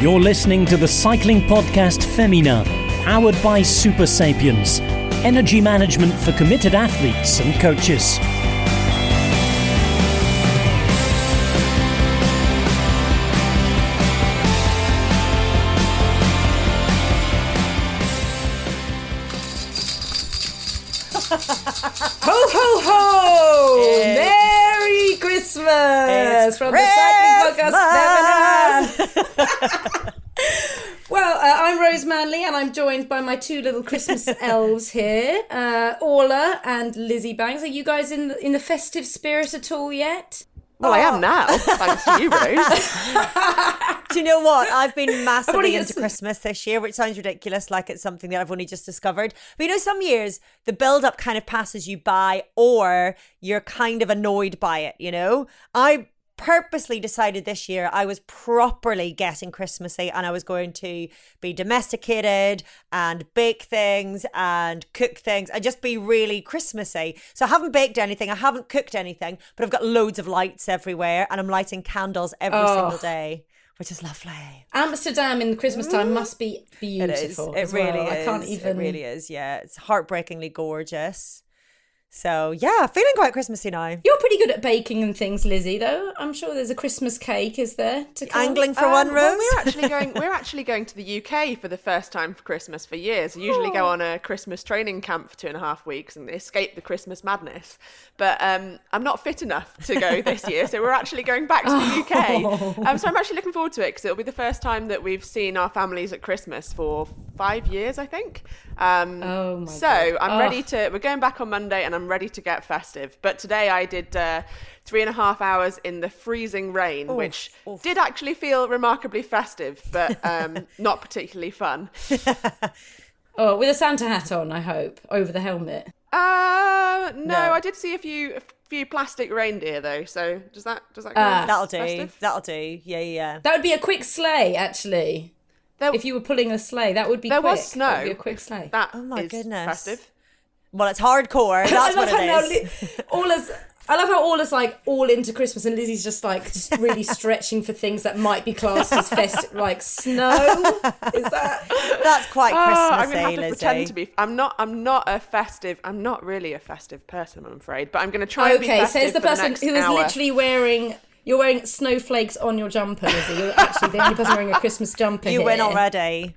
You're listening to the cycling podcast Féminin, powered by Supersapiens, energy management for committed athletes and coaches. Ho ho ho! It's- Merry Christmas It's from the Cycling Podcast. well, uh, I'm Rose Manley, and I'm joined by my two little Christmas elves here, uh, Orla and Lizzy Banks. Are you guys in the, in the festive spirit at all yet? Well, I am now, thanks to you, Rose. Do you know what? I've been massively into Christmas this year, which sounds ridiculous, like it's something that I've only just discovered. But you know, some years the build up kind of passes you by, or you're kind of annoyed by it, you know? I purposely decided this year I was properly getting Christmassy and I was going to be domesticated and bake things and cook things and just be really Christmassy. So I haven't baked anything, I haven't cooked anything, but I've got loads of lights everywhere and I'm lighting candles every Oh. single day, which is lovely. Amsterdam in Christmas time mm. must be It is. beautiful. It as well. really I can't even. It really is. Yeah, it's heartbreakingly gorgeous. So yeah, feeling quite Christmassy now. You're pretty good at baking and things, Lizzy. Though I'm sure there's a Christmas cake, is there? To come? Angling for Um, one well, rose. we're actually going. We're actually going to the UK for the first time for Christmas for years. I usually go on a Christmas training camp for two and a half weeks and escape the Christmas madness. But um, I'm not fit enough to go this year, so we're actually going back to the UK. Um, so I'm actually looking forward to it because it'll be the first time that we've seen our families at Christmas for five years, I think. Um, Oh my so God. I'm Oh. ready to. We're going back on Monday, and I'm ready to get festive. But today I did uh, three and a half hours in the freezing rain, which did actually feel remarkably festive, but um, not particularly fun. Oh, with a Santa hat on, I hope, over the helmet. Uh, no, No. I did see a few a few plastic reindeer though. So does that does that? Count That'll do. festive? That'll do. Yeah, yeah. That would be a quick sleigh, actually. There, If you were pulling a sleigh, that would be there quick. was snow. That would be a quick sleigh. That Oh my is goodness. festive. Well, it's hardcore. That's I what love how now it is. Li- Orla's. I love how Orla's like all into Christmas and Lizzy's just like just really stretching for things that might be classed as festive, like snow. Is that? That's quite Oh, I'm gonna have to Lizzy. pretend to be. I'm not. I'm not a festive. I'm not really a festive person. I'm afraid, but I'm going to try. Okay, festive says the person next who is hour. literally wearing. You're wearing snowflakes on your jumper, Lizzy. You're actually the only person wearing a Christmas jumper. You here. win already.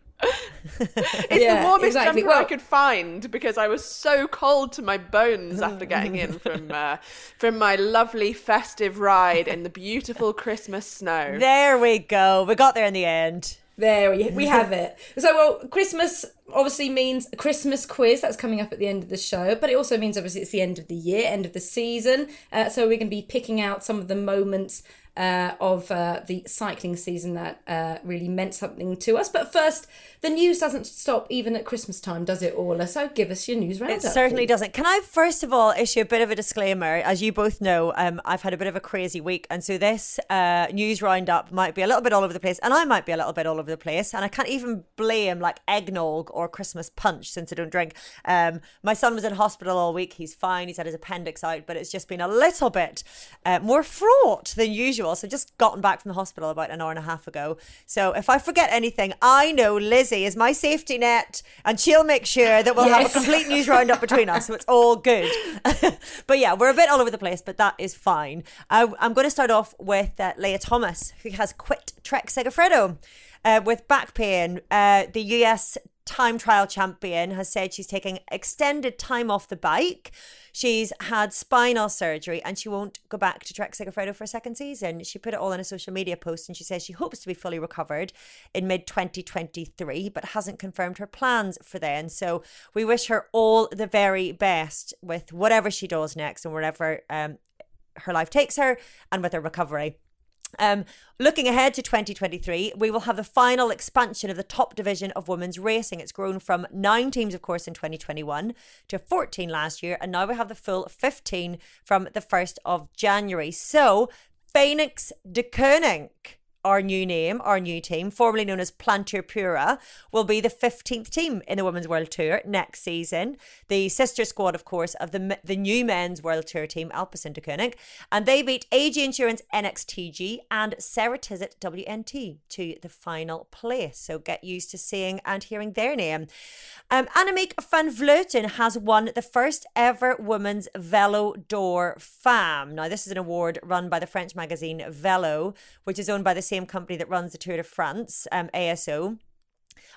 It's Yeah, the warmest exactly. jumper I could find because I was so cold to my bones after getting in from uh, from my lovely festive ride in the beautiful Christmas snow. There we go. We got there in the end. There we, we have it. So, well, Christmas obviously means a Christmas quiz that's coming up at the end of the show, but it also means obviously it's the end of the year, end of the season. Uh, so, we're going to be picking out some of the moments uh, of uh, the cycling season that uh, really meant something to us. But first, the news doesn't stop even at Christmas time, does it, Orla? So, give us your news roundup. It certainly please. doesn't. Can I first of all issue a bit of a disclaimer? As you both know, um, I've had a bit of a crazy week, and so this uh, news roundup might be a little bit all over the place, and I might be a little bit all over the place, and I can't even blame like eggnog or Christmas punch since I don't drink. Um, my son was in hospital all week. He's fine. He's had his appendix out, but it's just been a little bit uh, more fraught than usual. So just gotten back from the hospital about an hour and a half ago. So if I forget anything, I know Lizzy is my safety net, and she'll make sure that we'll have a complete news roundup between us, so it's all good. but yeah, we're a bit all over the place, but that is fine. I, I'm going to start off with uh, Leah Thomas, who has quit Trek Segafredo uh, with back pain. Uh, the US time trial champion has said she's taking extended time off the bike. She's had spinal surgery and she won't go back to Trek Segafredo for a second season. She put it all in a social media post and she says she hopes to be fully recovered in mid 2023, but hasn't confirmed her plans for then. So we wish her all the very best with whatever she does next and wherever um, her life takes her and with her recovery. Um, looking ahead to 2023, we will have the final expansion of the top division of women's racing. It's grown from nine teams, of course, in 2021 to 14 last year, and now we have the full 15 from the 1st of January. So, Phoenix de Koning our new name, our new team, formerly known as Plantur Pura, will be the 15th team in the Women's World Tour next season. The sister squad, of course, of the the new Men's World Tour team, Alpecin and they beat AG Insurance NXTG and Ceratizit WNT to the final place. So get used to seeing and hearing their name. Um, Annemiek van Vleuten has won the first ever Women's Velo d'Or Femme. Now, this is an award run by the French magazine Velo, which is owned by the same company that runs the Tour de France, um, ASO.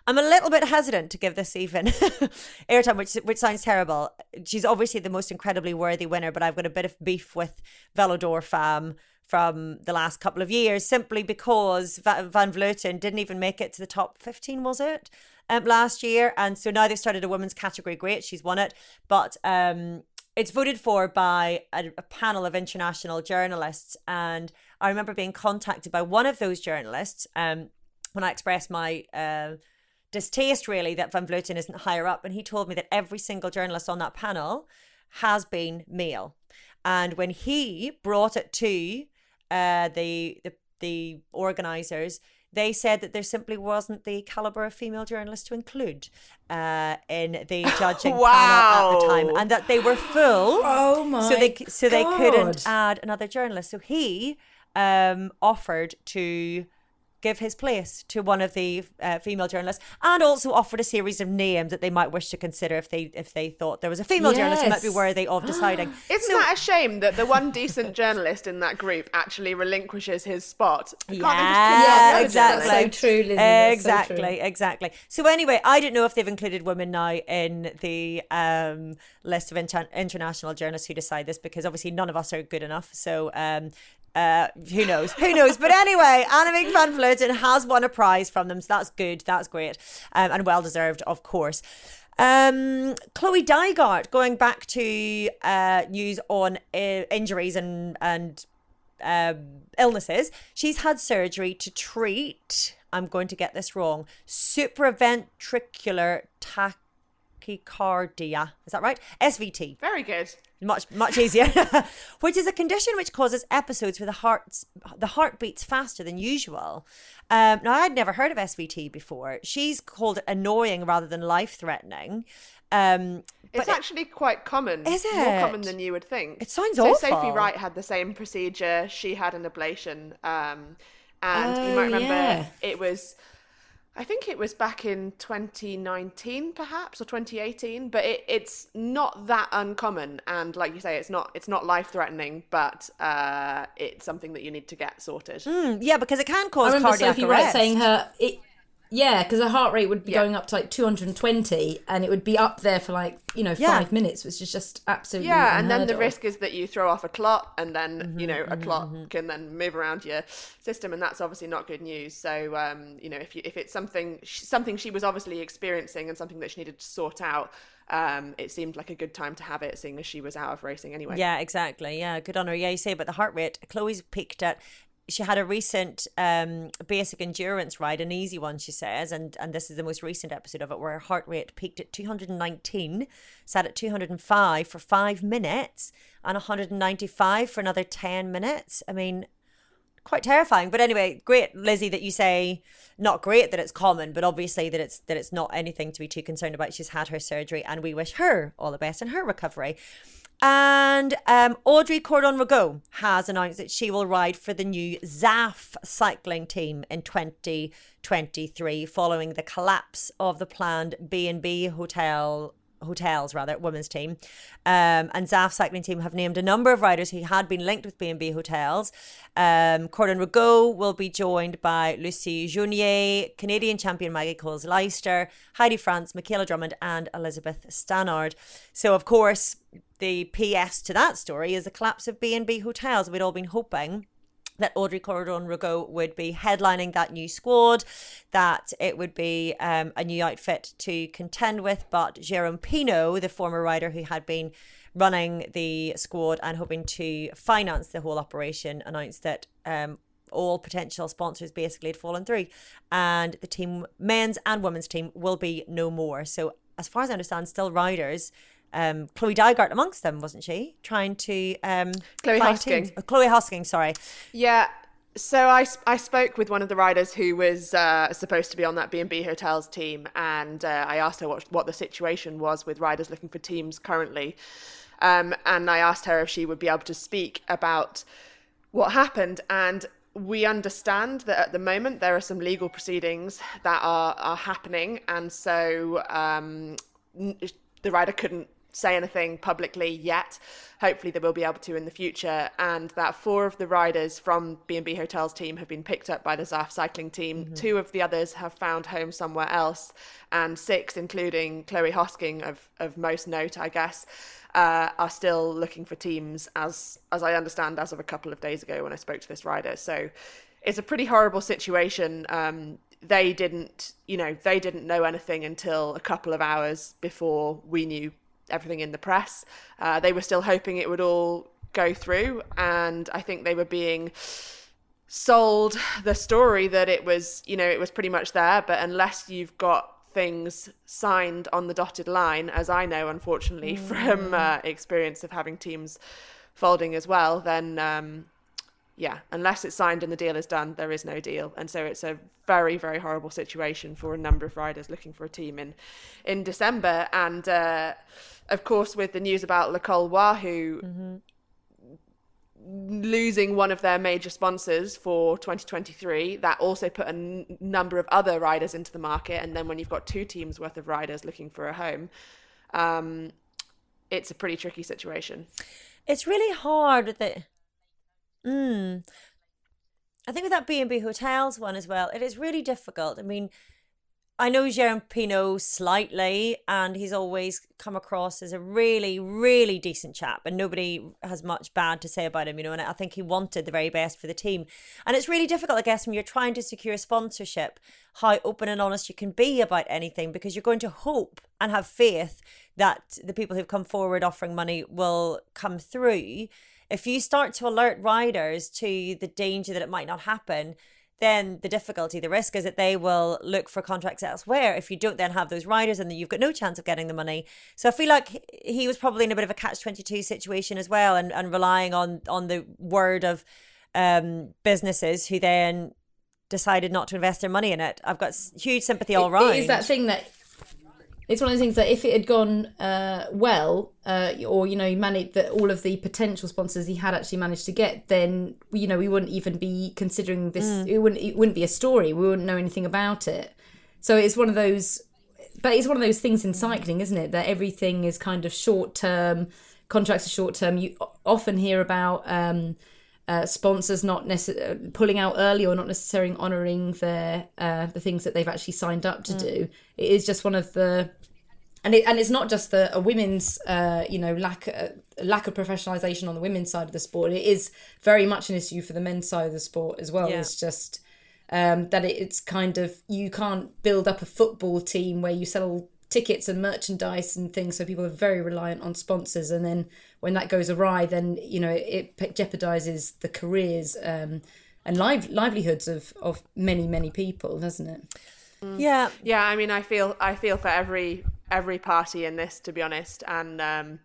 I'm a little bit hesitant to give this even airtime, which which sounds terrible. She's obviously the most incredibly worthy winner, but I've got a bit of beef with Velo d'Or Femme from the last couple of years simply because Van Vleuten didn't even make it to the top 15, was it? Um, last year. And so now they've started a women's category. Great, she's won it. But um, it's voted for by a, a, panel of international journalists. And I remember being contacted by one of those journalists um, when I expressed my uh, distaste, really, that Van Vleuten isn't higher up. And he told me that every single journalist on that panel has been male. And when he brought it to uh, the, the the organizers they said that there simply wasn't the caliber of female journalists to include uh, in the judging wow. panel at the time, and that they were full. Oh my! So they so God. they couldn't add another journalist. So he um, offered to give his place to one of the uh, female journalists and also offered a series of names that they might wish to consider if they if they thought there was a female yes. journalist who might be worthy of deciding. Isn't so, that a shame that the one decent journalist in that group actually relinquishes his spot? Yeah, exactly. So true, Lizzy. Exactly, so true. exactly. So anyway, I don't know if they've included women now in the um, list of inter- international journalists who decide this because obviously none of us are good enough. So um, uh, who knows? Who knows? But anyway, Annemiek van Vleuten has won a prize from them, so that's good. That's great, um, and well deserved, of course. Um, Chloe Dygert, going back to uh, news on uh, injuries and and um, illnesses, she's had surgery to treat. I'm going to get this wrong. Supraventricular tachycardia. Is that right? SVT. Very good much much easier which is a condition which causes episodes where the heart the heart beats faster than usual um, now i'd never heard of svt before she's called it annoying rather than life threatening um, it's actually quite common. Is it more common than you would think? It sounds so awful. Sophie Wright had the same procedure. She had an ablation, um, and oh, you might remember yeah. it was I think it was back in 2019, perhaps, or 2018. But it, it's not that uncommon, and like you say, it's not it's not life threatening, but uh, it's something that you need to get sorted. Mm, yeah, because it can cause I remember cardiac Sophie arrest. Wright saying her it, yeah, because her heart rate would be Yeah. going up to like 220, and it would be up there for like you know Yeah. five minutes, which is just absolutely Yeah, and then the of. risk is that you throw off a clot, and then Mm-hmm, you know a clot can then move around your system, and that's obviously not good news. So um, you know if you if it's something something she was obviously experiencing and something that she needed to sort out, um, it seemed like a good time to have it, seeing as she was out of racing anyway. Yeah, exactly. Yeah, good on her. Yeah, you say about the heart rate. Chloe's peaked at. She had a recent um, basic endurance ride, an easy one, she says, and and this is the most recent episode of it, where her heart rate peaked at 219, sat at 205 for five minutes, and 195 for another 10 minutes. I mean, quite terrifying. But anyway, great, Lizzy, that you say not great that it's common, but obviously that it's that it's not anything to be too concerned about. She's had her surgery, and we wish her all the best in her recovery. And um, Audrey Cordon Ragot has announced that she will ride for the new Zaaf cycling team in 2023, following the collapse of the planned B&B hotel hotels rather women's team. Um, and Zaaf cycling team have named a number of riders who had been linked with B&B hotels. Um, Cordon Ragot will be joined by Lucie Jounier Canadian champion Maggie Coles Lyster Heidi Franz Michaela Drummond and Elizabeth Stannard. So of course the PS to that story is the collapse of B&B hotels. We'd all been hoping that Audrey Cordon Ragot would be headlining that new squad, that it would be um, a new outfit to contend with. But Jérôme Pineau, the former rider who had been running the squad and hoping to finance the whole operation, announced that um, all potential sponsors basically had fallen through, and the team, men's and women's team, will be no more. So, as far as I understand, still riders um, Chloe Dygert amongst them, wasn't she? Trying to um, Chloe Hosking. Oh, Chloe Hosking, sorry. Yeah. So I, I spoke with one of the riders who was uh, supposed to be on that B&B Hotels team and uh, I asked her what, what the situation was with riders looking for teams currently. Um, and I asked her if she would be able to speak about what happened. And we understand that at the moment there are some legal proceedings that are, are happening. And so um, the rider couldn't say anything publicly yet. Hopefully, they will be able to in the future. And that four of the riders from B&B Hotels team have been picked up by the Zaaf cycling team. Mm-hmm. Two of the others have found home somewhere else, and six, including Chloe Hosking of of most note, I guess, uh, are still looking for teams. As as I understand, as of a couple of days ago when I spoke to this rider. So. It's a pretty horrible situation. Um, they didn't, you know, they didn't know anything until a couple of hours before we knew everything in the press. Uh, they were still hoping it would all go through, and I think they were being sold the story that it was, you know, it was pretty much there. But unless you've got things signed on the dotted line, as I know, unfortunately, mm. from uh, experience of having teams folding as well, then um, yeah, unless it's signed and the deal is done, there is no deal. And so it's a very, very horrible situation for a number of riders looking for a team in in December. And uh, of course, with the news about Le Col Wahoo mm-hmm. losing one of their major sponsors for 2023, that also put a n- number of other riders into the market. And then when you've got two teams worth of riders looking for a home, um, it's a pretty tricky situation. It's really hard that Mm. I think with that B and B hotels one as well, it is really difficult. I mean, I know Jérôme Pineau slightly, and he's always come across as a really, really decent chap, and nobody has much bad to say about him, you know. And I think he wanted the very best for the team. And it's really difficult, I guess, when you're trying to secure sponsorship, how open and honest you can be about anything, because you're going to hope and have faith that the people who've come forward offering money will come through if you start to alert riders to the danger that it might not happen, then the difficulty, the risk is that they will look for contracts elsewhere. If you don't then have those riders, and then you've got no chance of getting the money. So I feel like he was probably in a bit of a catch twenty two situation as well, and, and relying on on the word of um, businesses who then decided not to invest their money in it. I've got huge sympathy all around. It is that thing that it's one of those things that if it had gone uh, well, uh, or you know, managed that all of the potential sponsors he had actually managed to get, then you know we wouldn't even be considering this. Mm. It wouldn't. It wouldn't be a story. We wouldn't know anything about it. So it's one of those. But it's one of those things in cycling, isn't it? That everything is kind of short term. Contracts are short term. You often hear about. Um, uh, sponsors not necessarily uh, pulling out early or not necessarily honouring their uh, the things that they've actually signed up to mm. do. It is just one of the and it, and it's not just the a women's uh, you know lack uh, lack of professionalization on the women's side of the sport. It is very much an issue for the men's side of the sport as well. Yeah. It's just um, that it, it's kind of you can't build up a football team where you sell tickets and merchandise and things so people are very reliant on sponsors. And then when that goes awry then you know it, it jeopardizes the careers um, and live livelihoods of of many many people doesn't it? Mm. yeah. Yeah i mean i feel i feel for every every party in this to be honest. And um,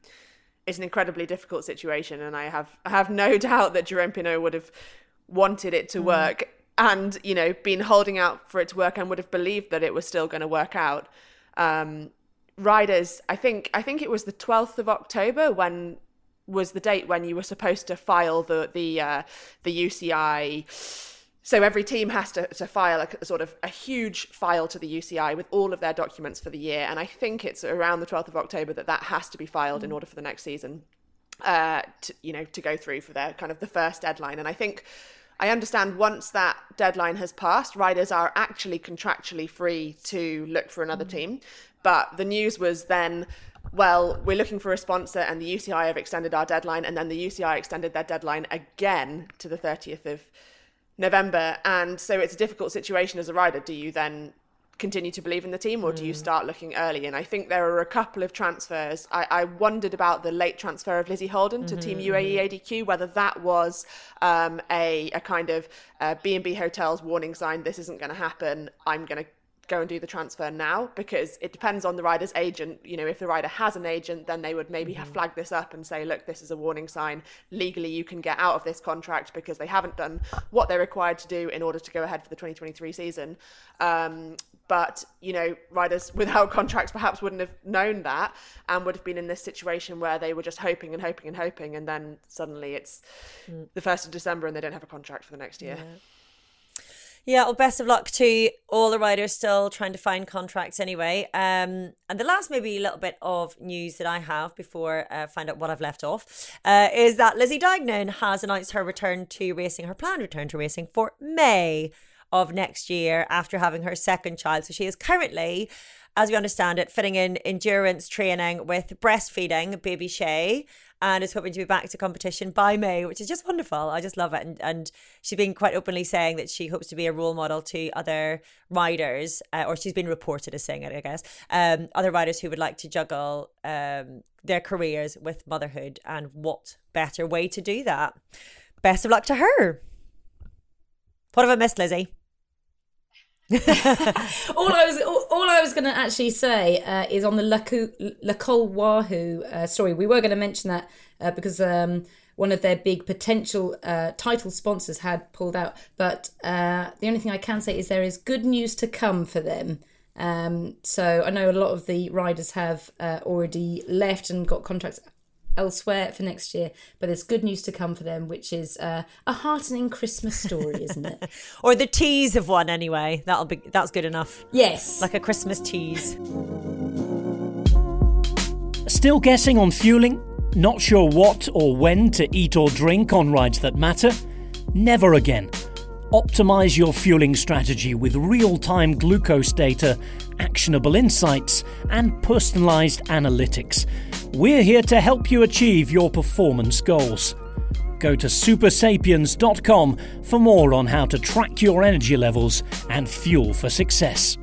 it's an incredibly difficult situation and i have i have no doubt that Jérôme Pineau would have wanted it to mm. work and you know been holding out for it to work and would have believed that it was still going to work out um, riders. I think I think it was the twelfth of October when was the date when you were supposed to file the the uh, the UCI. So every team has to, to file a, a, sort of a huge file to the UCI with all of their documents for the year, and I think it's around the twelfth of October that that has to be filed mm. in order for the next season, uh, to, you know, to go through for their kind of the first deadline. And I think I understand once that deadline has passed, riders are actually contractually free to look for another mm-hmm. team. But the news was then, well, we're looking for a sponsor, and the UCI have extended our deadline, and then the UCI extended their deadline again to the 30th of November. And so it's a difficult situation as a rider. Do you then continue to believe in the team or do you mm. start looking early? And I think there are a couple of transfers. I, I wondered about the late transfer of Lizzie Holden to mm-hmm. Team UAE mm-hmm. ADQ, whether that was um, a, a kind of uh, B&B Hotels warning sign, this isn't going to happen, I'm going to go and do the transfer now because it depends on the rider's agent. You know, if the rider has an agent, then they would maybe have flagged this up and say, look, this is a warning sign. Legally, you can get out of this contract because they haven't done what they're required to do in order to go ahead for the 2023 season. Um, but you know riders without contracts perhaps wouldn't have known that and would have been in this situation where they were just hoping and hoping and hoping and then suddenly it's mm. the 1st of december and they don't have a contract for the next year yeah. Yeah, well, best of luck to all the riders still trying to find contracts anyway. Um, and the last, maybe a little bit of news that I have before I uh, find out what I've left off uh, is that Lizzie Deignan has announced her return to racing, her planned return to racing for May of next year after having her second child. So she is currently, as we understand it, fitting in endurance training with breastfeeding baby Shea and is hoping to be back to competition by May, which is just wonderful. I just love it. And, and she's been quite openly saying that she hopes to be a role model to other riders, uh, or she's been reported as saying it, I guess, um, other riders who would like to juggle um, their careers with motherhood. And what better way to do that? Best of luck to her. What have I missed, Lizzy? All I was all, all I was going to actually say uh, is on the Le Col Wahoo uh, story. We were going to mention that uh, because um, one of their big potential uh, title sponsors had pulled out. But uh, the only thing I can say is there is good news to come for them. Um, so I know a lot of the riders have uh, already left and got contracts elsewhere for next year. But there's good news to come for them, which is uh, a heartening Christmas story, isn't it? or the tease of one, anyway. That'll be that's good enough. Yes, like a Christmas tease. Still guessing on fueling? Not sure what or when to eat or drink on rides that matter? Never again. Optimize your fueling strategy with real time glucose data, actionable insights, and personalized analytics we're here to help you achieve your performance goals. Go to supersapiens.com for more on how to track your energy levels and fuel for success.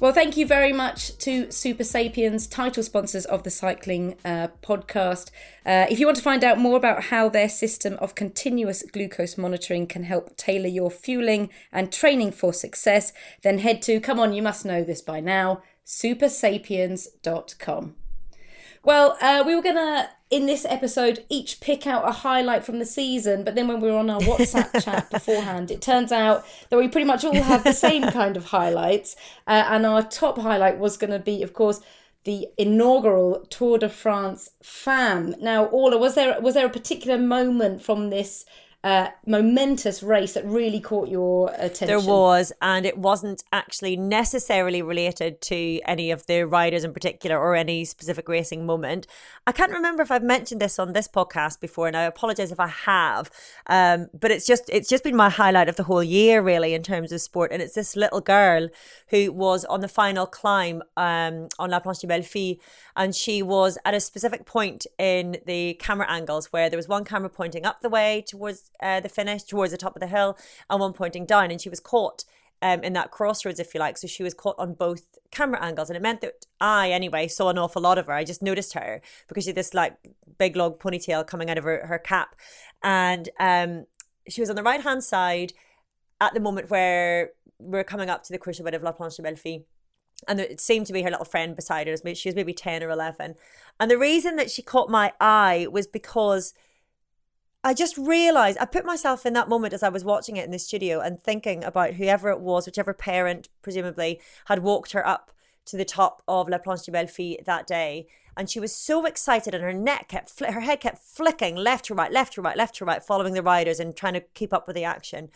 Well, thank you very much to Supersapiens, title sponsors of the Cycling uh, podcast. Uh, if you want to find out more about how their system of continuous glucose monitoring can help tailor your fueling and training for success, then head to, come on, you must know this by now, supersapiens.com. Well, uh, we were going to, in this episode, each pick out a highlight from the season. But then when we were on our WhatsApp chat beforehand, it turns out that we pretty much all have the same kind of highlights. Uh, and our top highlight was going to be, of course, the inaugural Tour de France Femmes Now, Orla, was there was there a particular moment from this uh, momentous race that really caught your attention? There was, and it wasn't actually necessarily related to any of the riders in particular or any specific racing moment. I can't remember if I've mentioned this on this podcast before, and I apologize if I have. Um, but it's just it's just been my highlight of the whole year, really, in terms of sport. And it's this little girl who was on the final climb um, on La Planche des Belles Filles, and she was at a specific point in the camera angles where there was one camera pointing up the way towards uh, the finish towards the top of the hill and one pointing down. And she was caught um, in that crossroads, if you like. So she was caught on both camera angles. And it meant that I, anyway, saw an awful lot of her. I just noticed her because she had this like big long ponytail coming out of her, her cap. And um, she was on the right hand side at the moment where we're coming up to the crucial bit of La Planche des Belles Filles and it seemed to be her little friend beside her. She was maybe 10 or 11. And the reason that she caught my eye was because I just realized I put myself in that moment as I was watching it in the studio and thinking about whoever it was, whichever parent presumably had walked her up to the top of La Planche des Belles Filles that day. And she was so excited, and her neck kept, fl- her head kept flicking left to right, left to right, left to right, following the riders and trying to keep up with the action.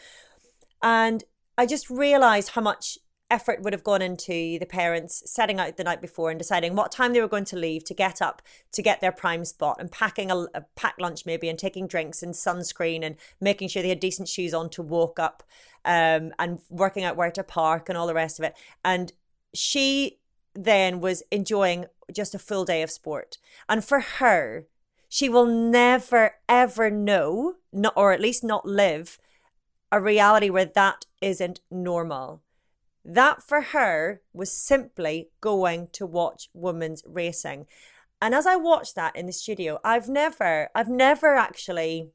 And I just realized how much effort would have gone into the parents setting out the night before and deciding what time they were going to leave to get up to get their prime spot and packing a, a packed lunch maybe and taking drinks and sunscreen and making sure they had decent shoes on to walk up um, and working out where to park and all the rest of it. And she then was enjoying just a full day of sport. And for her, she will never ever know, not, or at least not live, a reality where that isn't normal. That for her was simply going to watch women's racing. And as I watched that in the studio, I've never, I've never actually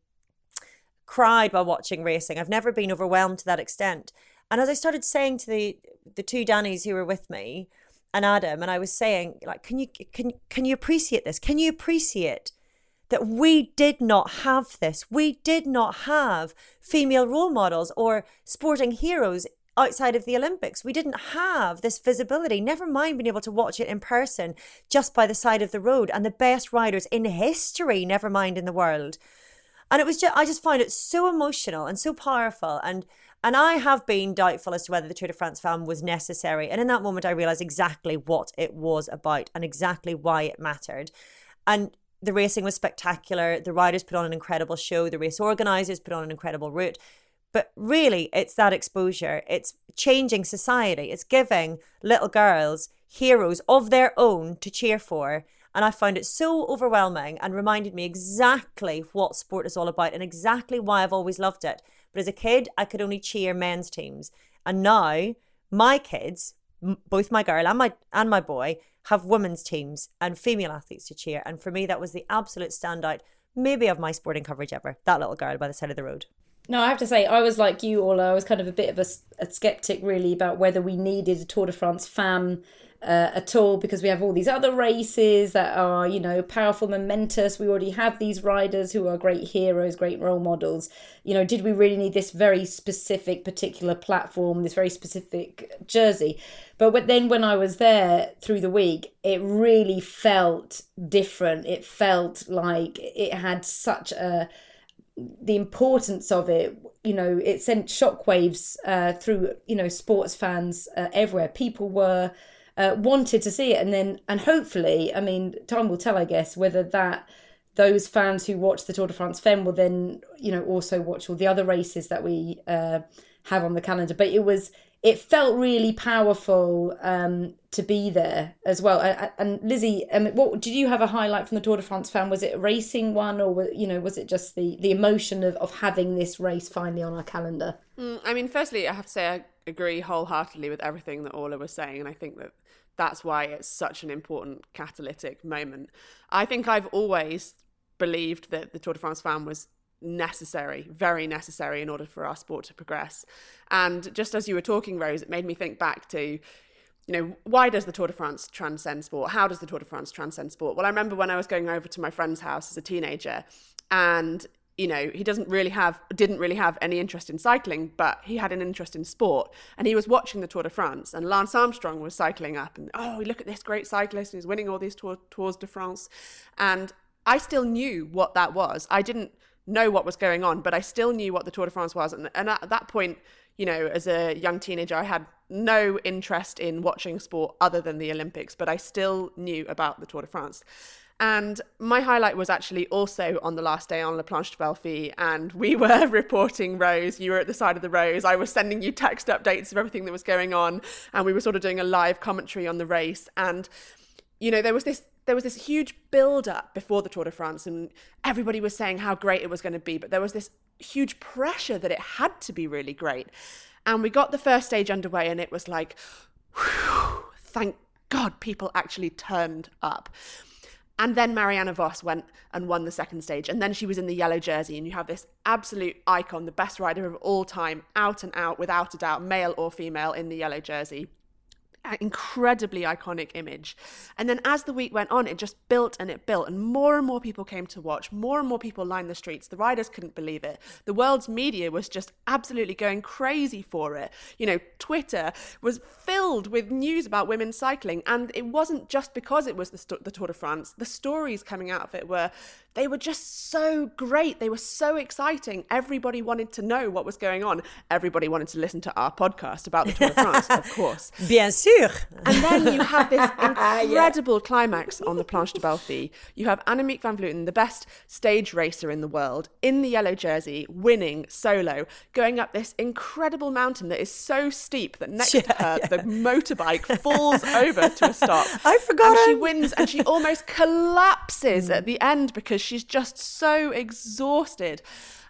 cried while watching racing. I've never been overwhelmed to that extent. And as I started saying to the the two Dannies who were with me and Adam, and I was saying, like, can you can can you appreciate this? Can you appreciate that we did not have this? We did not have female role models or sporting heroes outside of the Olympics. We didn't have this visibility, never mind being able to watch it in person just by the side of the road and the best riders in history, never mind in the world. And it was just, I just find it so emotional and so powerful. And and I have been doubtful as to whether the Tour de France Femme was necessary. And in that moment, I realised exactly what it was about and exactly why it mattered. And the racing was spectacular. The riders put on an incredible show. The race organisers put on an incredible route. But really, it's that exposure. It's changing society. It's giving little girls heroes of their own to cheer for. And I found it so overwhelming and reminded me exactly what sport is all about and exactly why I've always loved it. But as a kid, I could only cheer men's teams. And now my kids, both my girl and my and my boy, have women's teams and female athletes to cheer. And for me, that was the absolute standout, maybe of my sporting coverage ever. That little girl by the side of the road. No, I have to say, I was like you, Orla. I was kind of a bit of a, a skeptic, really, about whether we needed a Tour de France Femmes uh, at all because we have all these other races that are, you know, powerful, momentous. We already have these riders who are great heroes, great role models. You know, did we really need this very specific, particular platform, this very specific jersey? But then when I was there through the week, it really felt different. It felt like it had such a the importance of it you know it sent shockwaves uh, through you know sports fans uh, everywhere. People were uh, wanted to see it. And then and hopefully i mean time will tell i guess whether that those fans who watch the tour de france femme will then you know also watch all the other races that we uh, have on the calendar. But it was it felt really powerful um, to be there as well. And, Lizzy, um, what did you have a highlight from the Tour de France Femmes? Was it a racing one, or you know, was it just the the emotion of of having this race finally on our calendar? Mm, I mean, firstly, I have to say I agree wholeheartedly with everything that Orla was saying, and I think that that's why it's such an important catalytic moment. I think I've always believed that the Tour de France Femmes was necessary, very necessary in order for our sport to progress. And just as you were talking, Rose, it made me think back to, you know, why does the Tour de France transcend sport? How does the Tour de France transcend sport? Well, I remember when I was going over to my friend's house as a teenager and you know he doesn't really have didn't really have any interest in cycling but he had an interest in sport and he was watching the tour de france and lance armstrong was cycling up and oh look at this great cyclist and he's winning all these tour, tours de france and i still knew what that was i didn't know what was going on, but I still knew what the Tour de France was. And, and at that point, you know, as a young teenager, I had no interest in watching sport other than the Olympics, but I still knew about the Tour de France. And my highlight was actually also on the last day on La Planche des Belles Filles, and we were reporting Rose. You were at the side of the Rose. I was sending you text updates of everything that was going on, and we were sort of doing a live commentary on the race. And you know, there was this there was this huge build up before the Tour de France, and everybody was saying how great it was going to be, but there was this huge pressure that it had to be really great. And we got the first stage underway, and it was like, whew, thank God people actually turned up. And then Marianne Vos went and won the second stage. And then she was in the yellow jersey. And you have this absolute icon, the best rider of all time, out and out, without a doubt, male or female, in the yellow jersey incredibly iconic image. And then as the week went on, it just built and it built, and more and more people came to watch. More and more people lined the streets. The riders couldn't believe it. The world's media was just absolutely going crazy for it. You know, Twitter was filled with news about women cycling, and it wasn't just because it was the, the Tour de France. The stories coming out of it were they were just so great. They were so exciting. Everybody wanted to know what was going on. Everybody wanted to listen to our podcast about the Tour de France, of course. Bien sûr. And then you have this incredible yeah. climax on the Planche des Belles Filles. You have Annemiek van Vleuten, the best stage racer in the world, in the yellow jersey, winning solo, going up this incredible mountain that is so steep that next yeah, to her, yeah. the motorbike falls over to a stop. I forgot. And she wins and she almost collapses mm. at the end because she's just so exhausted.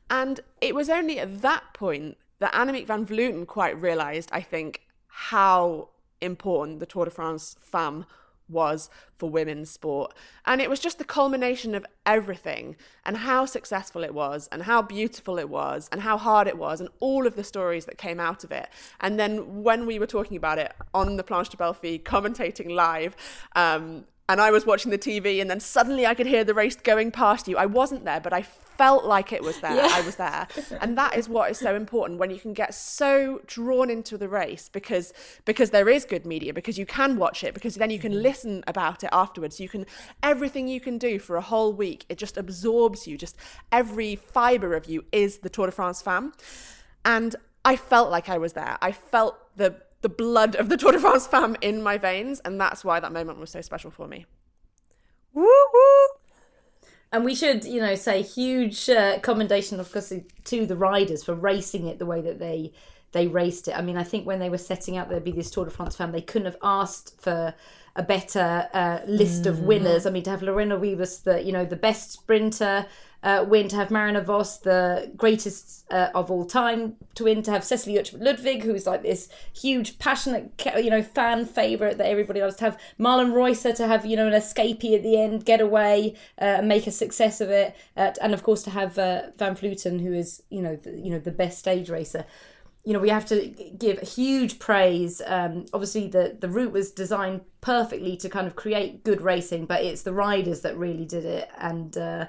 And it was only at that point that Annemiek van Vleuten quite realised, I think, how important the Tour de France Femme was for women's sport. And it was just the culmination of everything and how successful it was and how beautiful it was and how hard it was and all of the stories that came out of it. And then when we were talking about it on the Planche des Belles Filles, commentating live, um, and I was watching the TV, and then suddenly I could hear the race going past you. I wasn't there, but I felt like it was there. Yeah. I was there. And that is what is so important when you can get so drawn into the race because because there is good media, because you can watch it, because then you can mm-hmm. listen about it afterwards. You can everything you can do for a whole week, it just absorbs you. Just every fiber of you is the Tour de France Femmes. And I felt like I was there. I felt the the blood of the Tour de France Femmes in my veins, and that's why that moment was so special for me. Woo woo! And we should, you know, say huge uh, commendation, of course, to the riders for racing it the way that they they raced it. I mean, I think when they were setting out there'd be this Tour de France Femmes, they couldn't have asked for a better uh, list mm. of winners. I mean, to have Lorena Wiebes, the you know the best sprinter, uh, win, to have Marianne Vos, the greatest uh, of all time, to win, to have Uttrup Ludwig, who's like this huge, passionate, you know, fan favourite that everybody loves, to have Marlen Reusser, to have, you know, an escapee at the end, get away uh, and make a success of it, and of course to have uh, Van Vleuten, who is, you know, the, you know, the best stage racer. You know we have to give huge praise um, obviously the the route was designed perfectly to kind of create good racing but it's the riders that really did it and uh,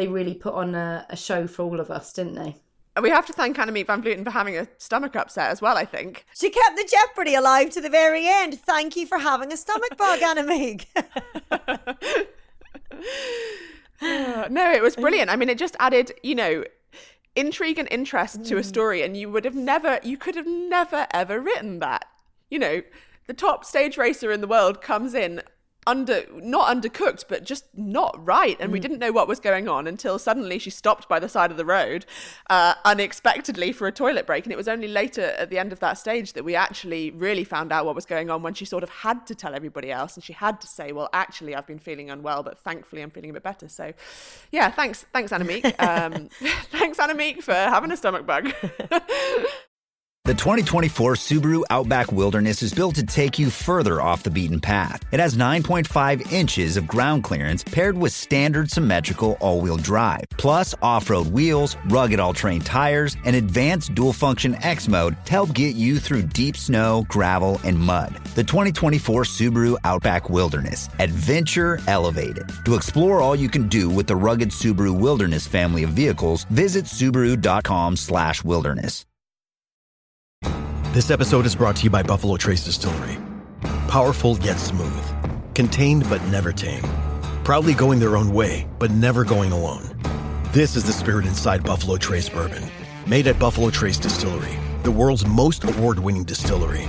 they really put on a, a show for all of us, didn't they? We have to thank Annemiek van Vleuten for having a stomach upset as well, I think. She kept the Jeopardy alive to the very end. Thank you for having a stomach bug, Annemiek. no, it was brilliant. I mean, it just added, you know, intrigue and interest mm. to a mm. story, and you would have never, you could have never, ever written that. You know, the top stage racer in the world comes in under not undercooked but just not right. And mm. we didn't know what was going on until suddenly she stopped by the side of the road uh, unexpectedly for a toilet break. And it was only later at the end of that stage that we actually really found out what was going on when she sort of had to tell everybody else and she had to say well actually I've been feeling unwell but thankfully I'm feeling a bit better. So yeah thanks thanks Annemiek. Um, thanks Annemiek for having a stomach bug The 2024 Subaru Outback Wilderness is built to take you further off the beaten path. It has 9.5 inches of ground clearance paired with standard symmetrical all wheel drive, plus off road wheels, rugged all terrain tires, and advanced dual function X mode to help get you through deep snow, gravel, and mud. The 2024 Subaru Outback Wilderness Adventure Elevated. To explore all you can do with the rugged Subaru Wilderness family of vehicles, visit Subaru.com/slash wilderness. This episode is brought to you by Buffalo Trace Distillery. Powerful yet smooth, contained but never tame. Proudly going their own way, but never going alone. This is the spirit inside Buffalo Trace Bourbon, made at Buffalo Trace Distillery, the world's most award winning distillery.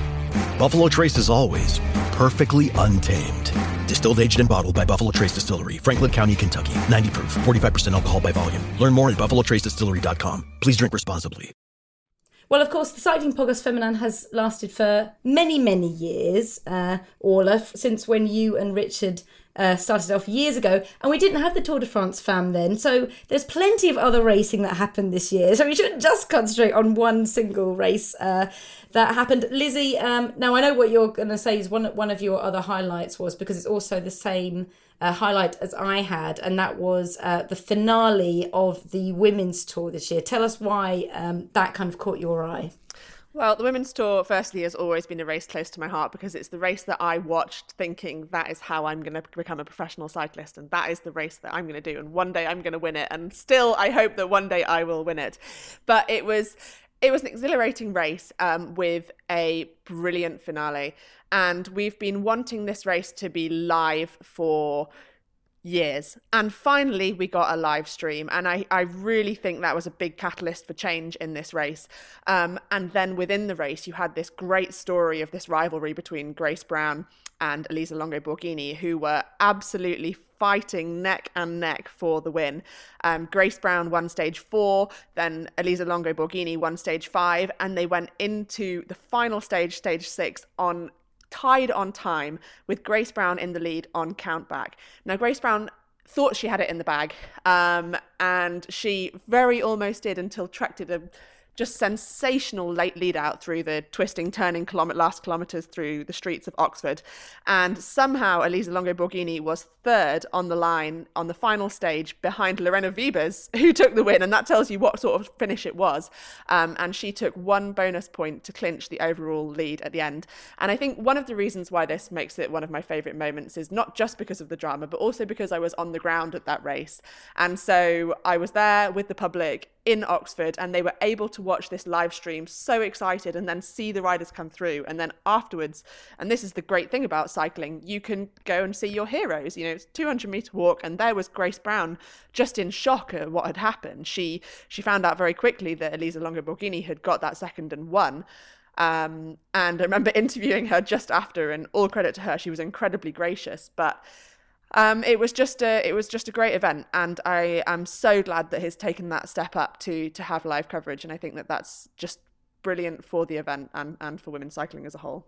Buffalo Trace is always perfectly untamed. Distilled, aged, and bottled by Buffalo Trace Distillery, Franklin County, Kentucky. 90 proof, 45% alcohol by volume. Learn more at buffalotracedistillery.com. Please drink responsibly. Well, of course, the Cycling Podcast Feminin has lasted for many, many years, uh, Orla, since when you and Richard uh, started off years ago, and we didn't have the Tour de France Femmes then. So there's plenty of other racing that happened this year. So we shouldn't just concentrate on one single race uh, that happened. Lizzy, um, now I know what you're going to say is one one of your other highlights was because it's also the same uh, highlight as I had, and that was uh, the finale of the women's tour this year. Tell us why um, that kind of caught your eye. Well, the women's tour, firstly, has always been a race close to my heart because it's the race that I watched thinking that is how I'm going to become a professional cyclist and that is the race that I'm going to do. And one day I'm going to win it. And still, I hope that one day I will win it. But it was. It was an exhilarating race um, with a brilliant finale. And we've been wanting this race to be live for years. And finally, we got a live stream. And I, I really think that was a big catalyst for change in this race. Um, and then within the race, you had this great story of this rivalry between Grace Brown and Elisa Longo Borghini, who were absolutely fighting neck and neck for the win. Um, Grace Brown won stage four, then Elisa Longo Borghini won stage five, and they went into the final stage, stage six, on tied on time with Grace Brown in the lead on countback. Now, Grace Brown thought she had it in the bag, um, and she very almost did until Trek did a just sensational late lead out through the twisting, turning kilometer, last kilometres through the streets of Oxford. And somehow Elisa Longo Borghini was third on the line on the final stage behind Lorena Wiebes, who took the win. And that tells you what sort of finish it was. Um, and she took one bonus point to clinch the overall lead at the end. And I think one of the reasons why this makes it one of my favourite moments is not just because of the drama, but also because I was on the ground at that race. And so I was there with the public in Oxford and they were able to watch this live stream so excited and then see the riders come through and then afterwards and this is the great thing about cycling you can go and see your heroes you know it's 200 meter walk and there was Grace Brown just in shock at what had happened. She she found out very quickly that Elisa Longo Borghini had got that second and won um, and I remember interviewing her just after and all credit to her she was incredibly gracious but um, it was just a it was just a great event, and I am so glad that he's taken that step up to to have live coverage, and I think that that's just brilliant for the event and and for women's cycling as a whole.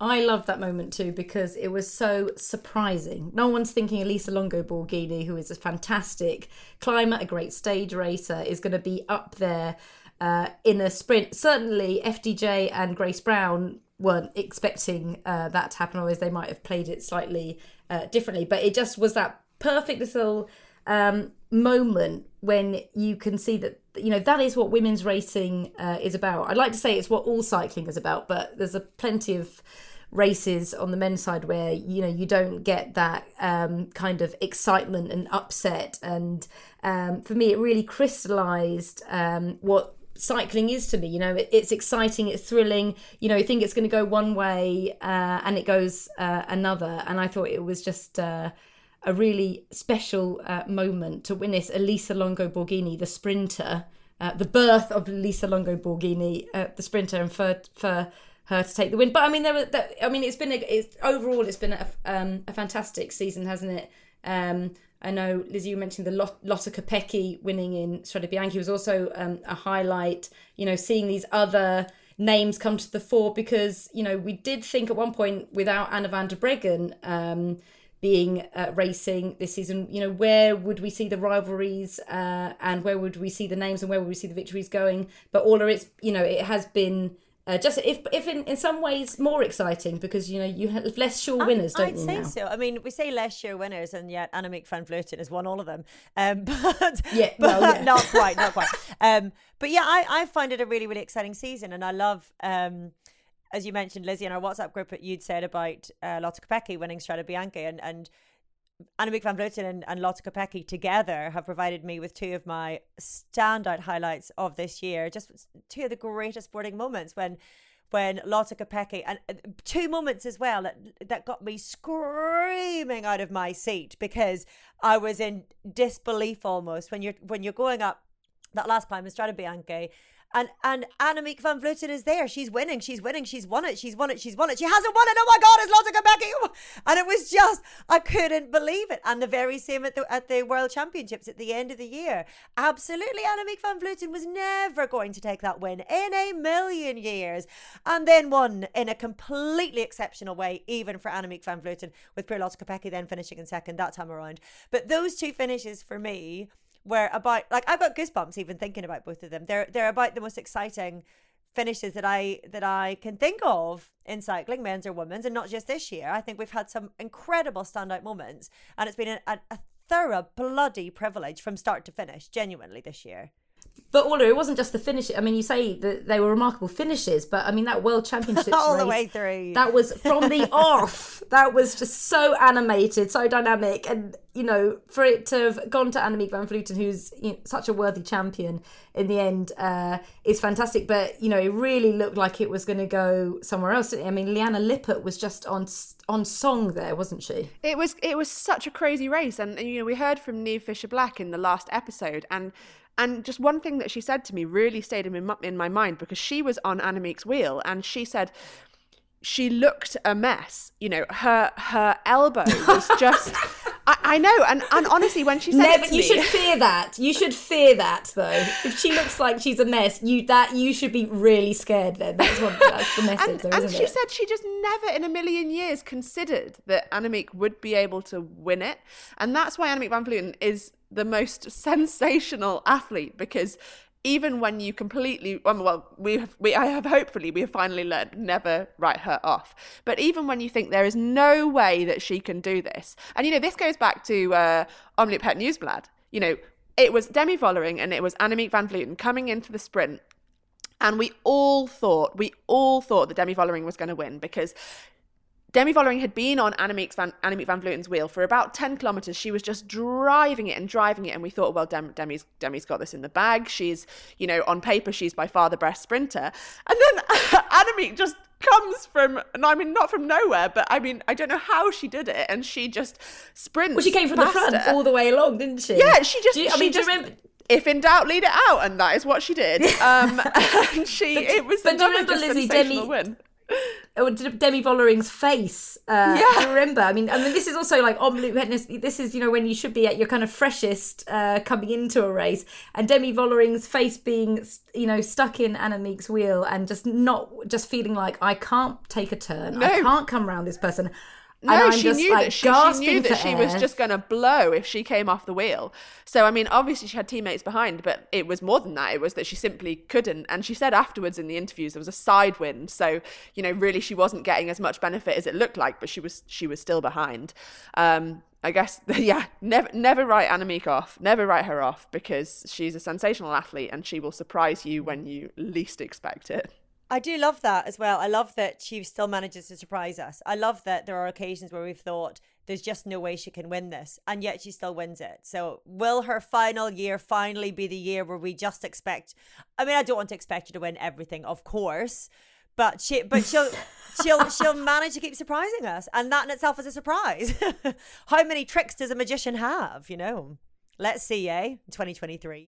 I loved that moment too because it was so surprising. No one's thinking Elisa Longo Borghini, who is a fantastic climber, a great stage racer, is going to be up there uh, in a sprint. Certainly, FDJ and Grace Brown weren't expecting uh, that to happen, as they might have played it slightly uh, differently. But it just was that perfect little um, moment when you can see that you know that is what women's racing uh, is about. I'd like to say it's what all cycling is about, but there's a plenty of races on the men's side where you know you don't get that um, kind of excitement and upset and um, for me it really crystallized um, what cycling is to me. You know, it, it's exciting, it's thrilling. You know, you think it's going to go one way uh, and it goes uh, another. And I thought it was just uh, a really special uh, moment to witness Elisa Longo Borghini, the sprinter, uh, the birth of Elisa Longo Borghini, uh, the sprinter, and for for her to take the win. But I mean, there were. I mean, it's been a, it's overall, it's been a, um, a fantastic season, hasn't it? Um, I know, Lizzy, you mentioned the Lot- Lotte Kopecky winning in Strade Bianche was also um, a highlight. You know, seeing these other names come to the fore because, you know, we did think at one point without Anna van der Breggen um, being uh, racing this season, you know, where would we see the rivalries uh, and where would we see the names and where would we see the victories going? But all of it's, you know, it has been uh, just if, if in, in some ways more exciting because you know you have less sure winners, don't I'd you? say now? so. I mean, we say less sure winners, and yet Annemiek van Vleuten has won all of them. Um, but Yeah, but well, yeah. not quite, not quite. Um, but yeah, I, I find it a really, really exciting season, and I love. Um, as you mentioned, Lizzy, in our WhatsApp group, that you'd said about uh, Lotte Kopecky winning Strade Bianche, and and Annemiek van Vleuten and, and Lotte Kopecky together have provided me with two of my standout highlights of this year. Just two of the greatest sporting moments when when Lotte Kopecky and uh, two moments as well that, that got me screaming out of my seat because I was in disbelief almost when you're when you're going up that last climb in Strade Bianche and and Annemiek van Vleuten is there. She's winning. She's winning. She's won it. She's won it. She's won it. She hasn't won it. Oh my God! It's Lotte Kopecky. And it was just I couldn't believe it. And the very same at the at the World Championships at the end of the year. Absolutely, Annemiek van Vleuten was never going to take that win in a million years, and then won in a completely exceptional way, even for Annemiek van Vleuten, with poor Lotte then finishing in second that time around. But those two finishes for me were about like I've got goosebumps even thinking about both of them. They're they're about the most exciting finishes that I that I can think of in cycling, men's or women's, and not just this year. I think we've had some incredible standout moments, and it's been a, a, a thorough bloody privilege from start to finish, genuinely this year. But Orla, it wasn't just the finish. I mean, you say that they were remarkable finishes, but I mean that World Championships All the race, way through. That was from the off. That was just so animated, so dynamic, and you know, for it to have gone to Annemiek van Vleuten, who's you know, such a worthy champion in the end, uh, is fantastic. But you know, it really looked like it was going to go somewhere else. I mean, Liane Lippert was just on on song there, wasn't she? It was it was such a crazy race, and, and you know we heard from Niamh Fisher-Black in the last episode, and and just one thing that she said to me really stayed in my, in my mind because she was on Annemiek's wheel, and she said she looked a mess. You know, her her elbow was just. I, I know, and, and honestly, when she said Never, it to you me, should fear that. You should fear that, though. If she looks like she's a mess, you that you should be really scared. Then that's what that's the message, and, though, and she it? said she just never in a million years considered that Annemiek would be able to win it. And that's why Annemiek van Vleuten is the most sensational athlete because even when you completely um, well we have we I have hopefully we have finally learned never write her off. But even when you think there is no way that she can do this and you know this goes back to uh Omloop Het Nieuwsblad you know it was Demi Vollering and it was Annemiek van Vleuten coming into the sprint and we all thought we all thought that Demi Vollering was going to win because Demi Vollering had been on Annemiek van, Annemiek van Vleuten's wheel for about 10 kilometres. She was just driving it and driving it. And we thought, well, Dem- Demi's, Demi's got this in the bag. She's, you know, on paper, she's by far the best sprinter. And then Annemiek just comes from, and I mean, not from nowhere, but I mean, I don't know how she did it. And she just sprints. Well, she came from the front her. all the way along, didn't she? Yeah, she just. You- I she mean, just, remember? If in doubt, lead it out, and that is what she did. Um, and she, But- it was but do you remember, Lizzy, Demi- win. Oh, Demi Vollering's face. Uh, Yeah. Do remember? I mean, I mean, this is also like wetness. This is you know when you should be at your kind of freshest uh, coming into a race, and Demi Vollering's face being you know stuck in Annemiek's wheel and just not just feeling like I can't take a turn. I can't come around this person. No, and I'm she knew that she, she knew that she was just going to blow if she came off the wheel. So I mean, obviously she had teammates behind, but it was more than that. It was that she simply couldn't. And she said afterwards in the interviews there was a side wind, so you know really she wasn't getting as much benefit as it looked like, but she was she was still behind. Um, I guess yeah, never never write Annemiek off, never write her off because she's a sensational athlete and she will surprise you when you least expect it. I do love that as well. I love that she still manages to surprise us. I love that there are occasions where we've thought there's just no way she can win this, and yet she still wins it. So, will her final year finally be the year where we just expect? I mean, I don't want to expect her to win everything, of course, but she, but she'll, she'll, she'll manage to keep surprising us, and that in itself is a surprise. How many tricks does a magician have? You know, let's see, eh? 2023.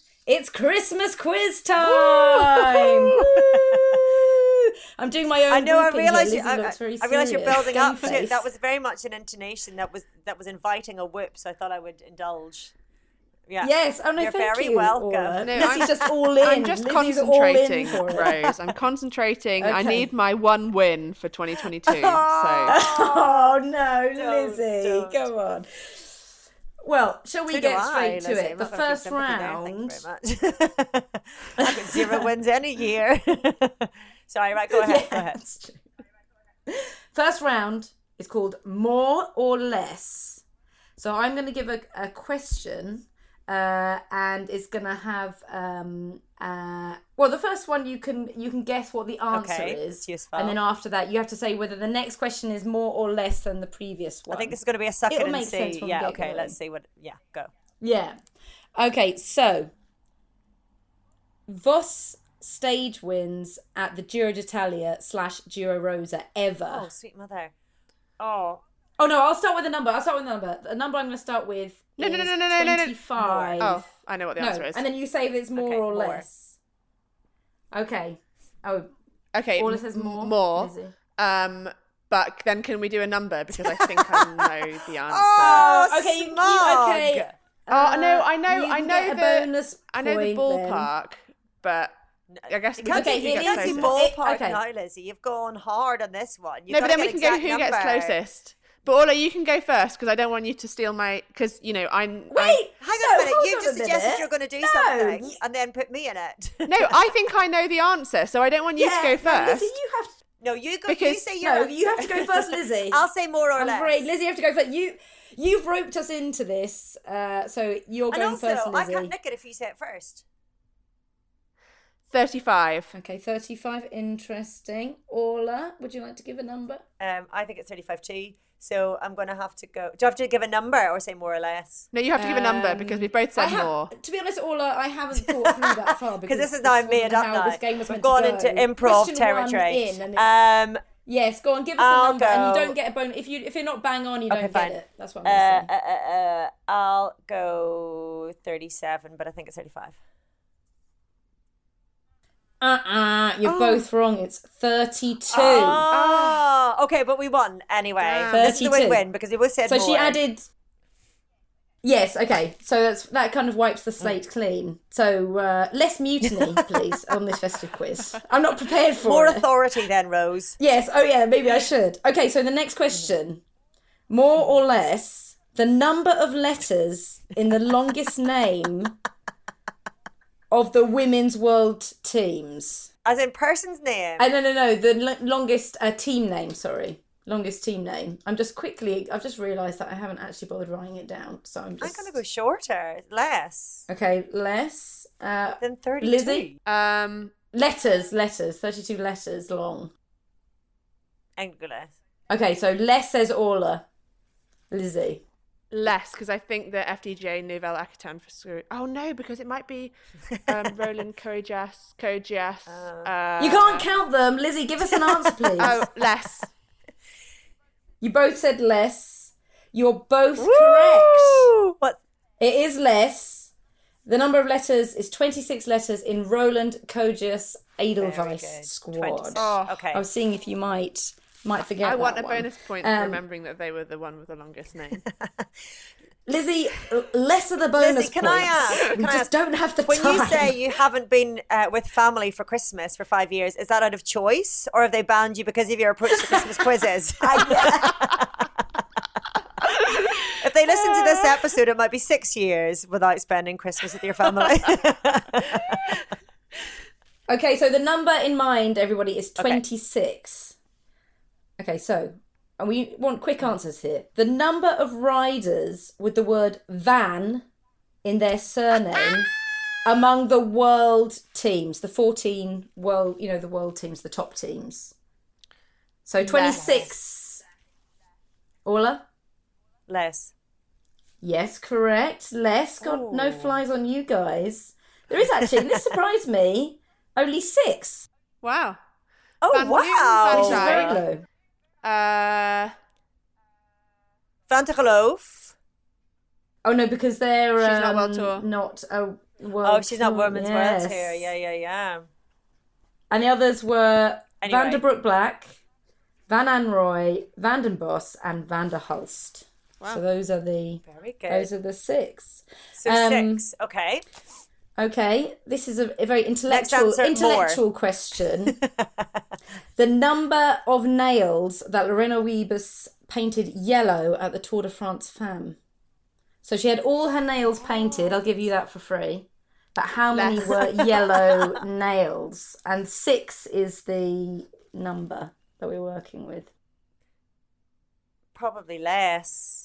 It's Christmas quiz time. I'm doing my own. I know. I realize. You, Lizzy I, looks very I realize you're building Game up to That was very much an intonation that was that was inviting a whoop. So I thought I would indulge. Yeah. Yes, oh no, You're thank very you. welcome. Orla. No, Lizzy's I'm- just all in. I'm just Lizzy's concentrating. Rose. I'm concentrating. I need my one win for 2022. So Oh no, Don't, Lizzy, don't. come on. Well, shall we So get I, straight to Lizzy. it? The not gonna feel first there. Thank you round. very much. I've got zero wins any year. Sorry, right. Go ahead. Go ahead. First round is called more or less. So I'm going to give a, a question, uh, and it's going to have um, uh, well, the first one you can you can guess what the answer Okay, is, and then after that you have to say whether the next question is more or less than the previous one. I think this is going to be a second it It'll and make sense see. Yeah. Okay. get-go. Let's see what. Yeah. Go. Yeah. Okay, so Vos stage wins at the Giro d'Italia slash Giro Rosa ever. Oh, sweet mother. Oh. Oh no, I'll start with a number. I'll start with a number. The number I'm going to start with No, no, is no, no, no, no, no. 25. oh, I know what the no, answer is. and then you say if it's more Okay, or more. less. Okay. Oh, okay, all it says more. More. Um, but then can we do a number because I think I know the answer. Oh, okay, you, you, smug. okay. Oh, no, Uh, I know, you I know get a the, bonus I know the point then. ballpark, but I guess we You can't Okay, see, see you it can't gets see is closest. more- ballpark okay. now, Lizzy. You've gone hard on this one. You've No, but then we can go exact who gets closest. But Orla, you can go first because I don't want you to steal my. Because you know I'm. Wait, Hang on no, a minute. You just suggested minute. you're going to do No. something and then put me in it. No, I think I know the answer, so I don't want you yeah, to go no, first. Lizzy, you have to. no, you go. you Because- say your No, answer. you have to go first, Lizzy. I'll say more or I'm less. afraid Lizzy, you have to go first. You, you've roped us into this, uh, so you're going and going also, first, I can't nick it if you say it first. Thirty-five. Okay, 35. Interesting. Orla, would you like to give a number? Um, I think it's 35 T. So I'm going to have to go. Do I have to give a number or say more or less? No, you have to give a number Um, because we've both said have, more. To be honest, Orla, I haven't thought through that far because Because this is now wasn't made up. Now. This game was We've gone to into improv Question territory. One in, Um, yes, go on, give us I'll a number, and you don't get a bonus if you if you're not bang on, you Okay, don't fine. get it. That's what uh, I'm uh, saying. uh, uh, I'll go 37, but I think it's 35. Uh-uh, you're both wrong. It's 32. Oh, okay, but we won anyway. This is a win-win because we both said So more. she added. Yes, okay. So that's that kind of wipes the slate clean. So uh, less mutiny, please, on this festive quiz. I'm not prepared for more it. authority then, Rose. Yes. Oh, yeah. Maybe I should. Okay. So the next question: more or less, the number of letters in the longest name of the women's world teams. As in person's name. Uh, no, no, no. The l- longest uh, team name. Sorry, longest team name. I'm just quickly. I've just realised that I haven't actually bothered writing it down. So I'm just. I'm just. gonna go shorter, less Okay, less. Uh, than 30. Lizzy? Um, letters, letters. Thirty-two letters long. I'm gonna go less. Okay, so less says Orla. Lizzy. Less because I think the FDJ Nouvelle Aquitaine Futuroscope. Oh no, because it might be um, Roland Cogeas, Cogeas. Uh, You can't count them. Lizzy, give us an answer, please. Oh, less. You both said less. You're both correct. Ooh, what? It is less. The number of letters is 26 letters in Roland Cogeas Edelweiss squad. Oh, Okay. I was seeing if you might might forget. I want that a one. bonus point for Um, remembering that they were the one with the longest name. Lizzy, less of the bonus Lizzy, can points. I ask? We Can I just ask, don't have the When time. you say you haven't been uh, with family for Christmas for five years, is that out of choice, or have they banned you because of your approach to Christmas quizzes? if they listen to this episode, it might be six years without spending Christmas with your family. Okay, so the number in mind, everybody, is Okay. 26. Okay, so, and we want quick answers here. The number of riders with the word van in their surname among the world teams, the 14 world, you know, the world teams, the top teams. So 26. Orla? Less. Yes, correct. Less. God, no flies on you guys. There is actually, this surprised me, only six. wow. Oh Van wow! Van Which is very low. Uh, Van 't Geloof. Oh no, because they're She's um, not World Tour. Not a world. Oh, she's not tour, Women's World yes. Tour. Yeah, yeah, yeah. And the others were Anyway. Van den Broek-Blaak, Van Anrooij, Vandenbos, and Vanderhulst. So those are the Very good. those are the six. so um, six. Okay. Okay, this is a, a very intellectual answer more. intellectual question. the number of nails that Lorena Wiebes painted yellow at the Tour de France Femmes. So she had all her nails painted. I'll give you that for free. But how many were yellow nails? And six is the number that we're working with. Probably less.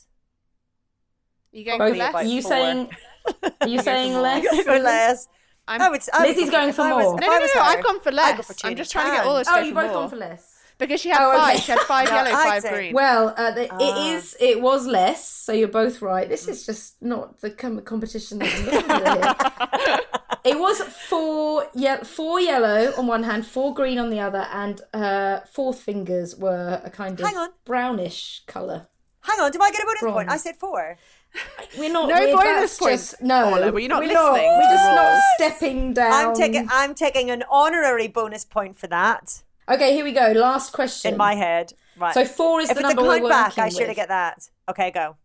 You going Both for less? about you four. saying are you saying less? I'm gonna go less. I'm- I would, I Lizzy's go going for I was- more. if No, no, no, no. I've gone for less. go for I'm just trying to get all tan. this. Oh, you both more. gone for less. Because she had Oh, okay. five. She had five yellow, five green. Well, uh, the, Ah. it is. It was less, so you're both right. This is just not the com- competition that I'm looking for here. It was four, yeah, four yellow on one hand, four green on the other, and her fourth fingers were a kind of Hang on. brownish colour. Hang on, do I get a bonus point? I said four. We're not. No we're, bonus points, Just, no, Paula, were you not we're listening we're just not stepping down. I'm taking I'm taking an honorary bonus point for that Okay, here we go. Last question. in my head. Right. So four is if the it's number we're count back, I should have get that. Okay, go.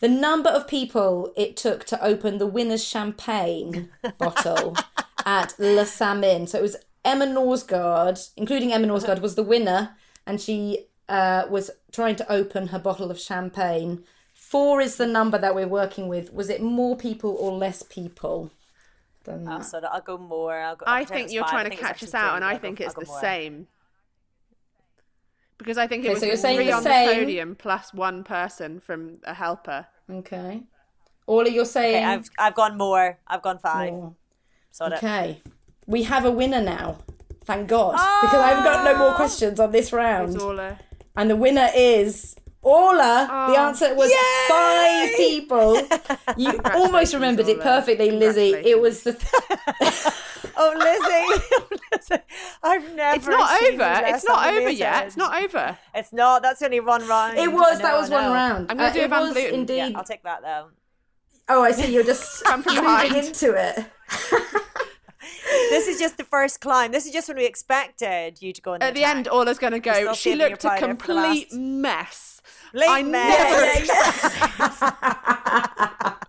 The number of people it took to open the winner's champagne bottle at Le Samyn. So it was Emma Norsgaard, including Emma Norsgaard, was the winner, and she uh, was trying to open her bottle of champagne. Four is the number that we're working with. Was it more people or less people than Oh, that? so I'll go more. I'll go. I'll I think you're five. Trying to catch us out, and I I'll go- think it's the more. same. Because I think it Okay, was so you're saying three the on same. the podium plus one person from a helper. Okay. Orla, you're saying Okay, I've I've gone more. I've gone five. more. Sort it. Okay. We have a winner now. Thank God. Because I've got no more oh! questions on this round. It's all And the winner is Orla. the answer was five people. You almost remembered it perfectly, Lizzy. It was the. Oh, Lizzy. Lizzy. I've never. It's not seen over. It's not over yet. amazing. It's not over. It's not. That's only one round. It was. I that was I one round. I'm gonna Uh, do a it Van was, indeed. Yeah, I'll take that though. Oh, I see. You're just Come moving behind. into it. this is just the first climb. This is just when we expected you to go in At the end, Orla's going to go. She looked a powder for the complete mess. Late I mess. never.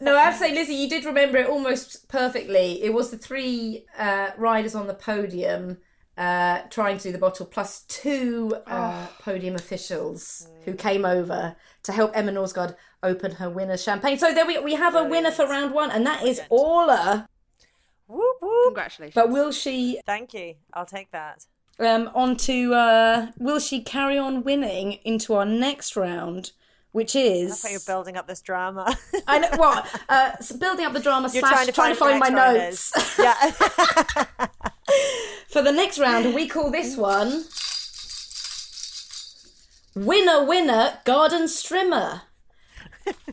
No, I have to say, Lizzy, you did remember it almost perfectly. It was the three uh, riders on the podium uh, trying to do the bottle, plus two uh, podium officials who came over to help Emma Norsgaard open her winner's champagne. So there we, we have a winner for round one, and that is Orla. Whoop, whoop. Congratulations. But will she Thank you. I'll take that. Um, on to uh, will she carry on winning into our next round, which is That's how you're building up this drama. I know what uh, building up the drama You're slash trying to find, find, my notes next round is. Yeah. for the next round. We call this one winner winner garden strimmer.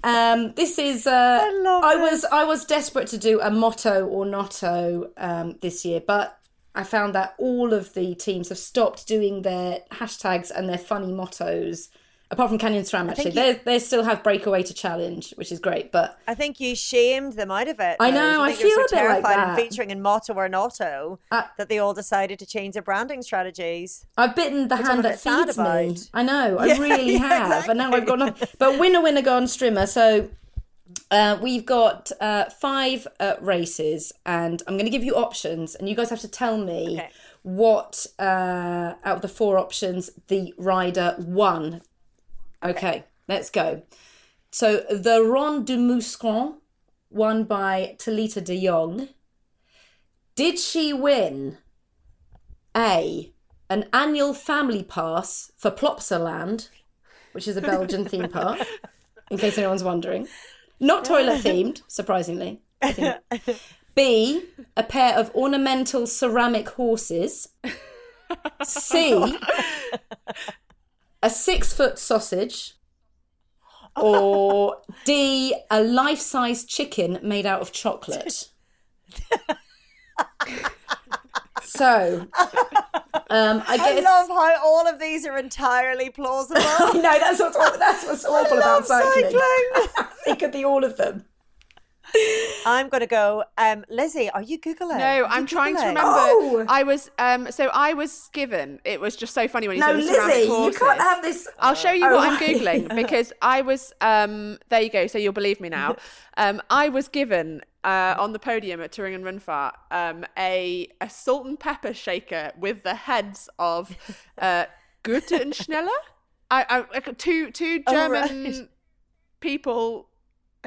Um, this is. Uh, I I was I was desperate to do a motto or notto um, this year, but I found that all of the teams have stopped doing their hashtags and their funny mottos. Apart from Canyon SRAM, actually, you- they they still have breakaway to challenge, which is great. But I think you shamed them out of it. I know, I you're feel so a bit like terrified that. of featuring in motto or notto Uh, that they all decided to change their branding strategies. I've bitten the hand that feeds me. I know, I Yeah, really yeah, have, and now I've got nothing. But winner, winner, garden strimmer. So uh, we've got uh, five uh, races, and I'm going to give you options, and you guys have to tell me Okay. what uh, out of the four options the rider won. Okay, let's go. So the Ronde de Mouscron, won by Thalita de Jong. Did she win A, an annual family pass for Plopsaland, which is a Belgian theme park, in case anyone's wondering. Not toilet themed, surprisingly. B, a pair of ornamental ceramic horses. C, a six foot sausage. Or D, a life size chicken made out of chocolate. So, um, I I guess. love how all of these are entirely plausible. no, that's what's aw- that's what's awful love about cycling. cycling. it could be all of them. I'm going to go. Um, Lizzy, are you Googling? No, you I'm trying to remember. Oh! I was um so I was given. It was just so funny when you No, said the ceramic Lizzy, you can't have this. I'll show you Oh, what I'm googling because I was. Um, there you go. So you'll believe me now. Um, I was given uh, on the podium at Thüringen Rundfahrt um, a a salt and pepper shaker with the heads of uh, Goethe and Schiller. I, I two two Oh, German right. people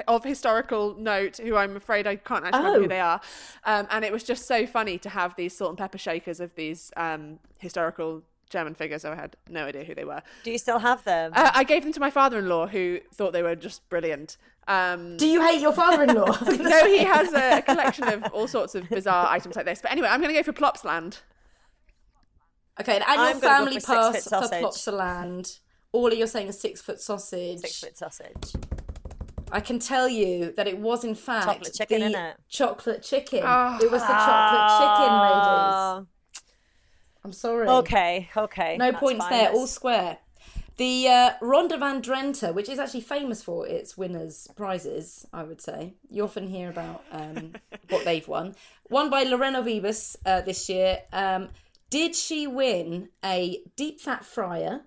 of historical note who I'm afraid I can't actually remember Oh. who they are. Um, and it was just so funny to have these salt and pepper shakers of these um, historical German figures. So I had no idea who they were. Do you still have them? Uh, I gave them to my father-in-law, who thought they were just brilliant. Um, Do you hate your father-in-law? no, he has a collection of all sorts of bizarre items like this. But anyway, I'm going to go for Plopsland. Okay, an I'm annual go family for pass six-foot for. Plopsaland. All of you're saying is six foot sausage. Six foot sausage. I can tell you that it was in fact Chocolate chicken, the innit? chocolate chicken. Oh. It was the chocolate chicken, ladies. I'm sorry. okay, okay. No points fine. there, That's- all square. The uh, Ronde van Drenthe, which is actually famous for its winners' prizes, I would say. You often hear about um, what they've won. Won by Lorena Wiebes uh, this year. Um, did she win a deep fat fryer,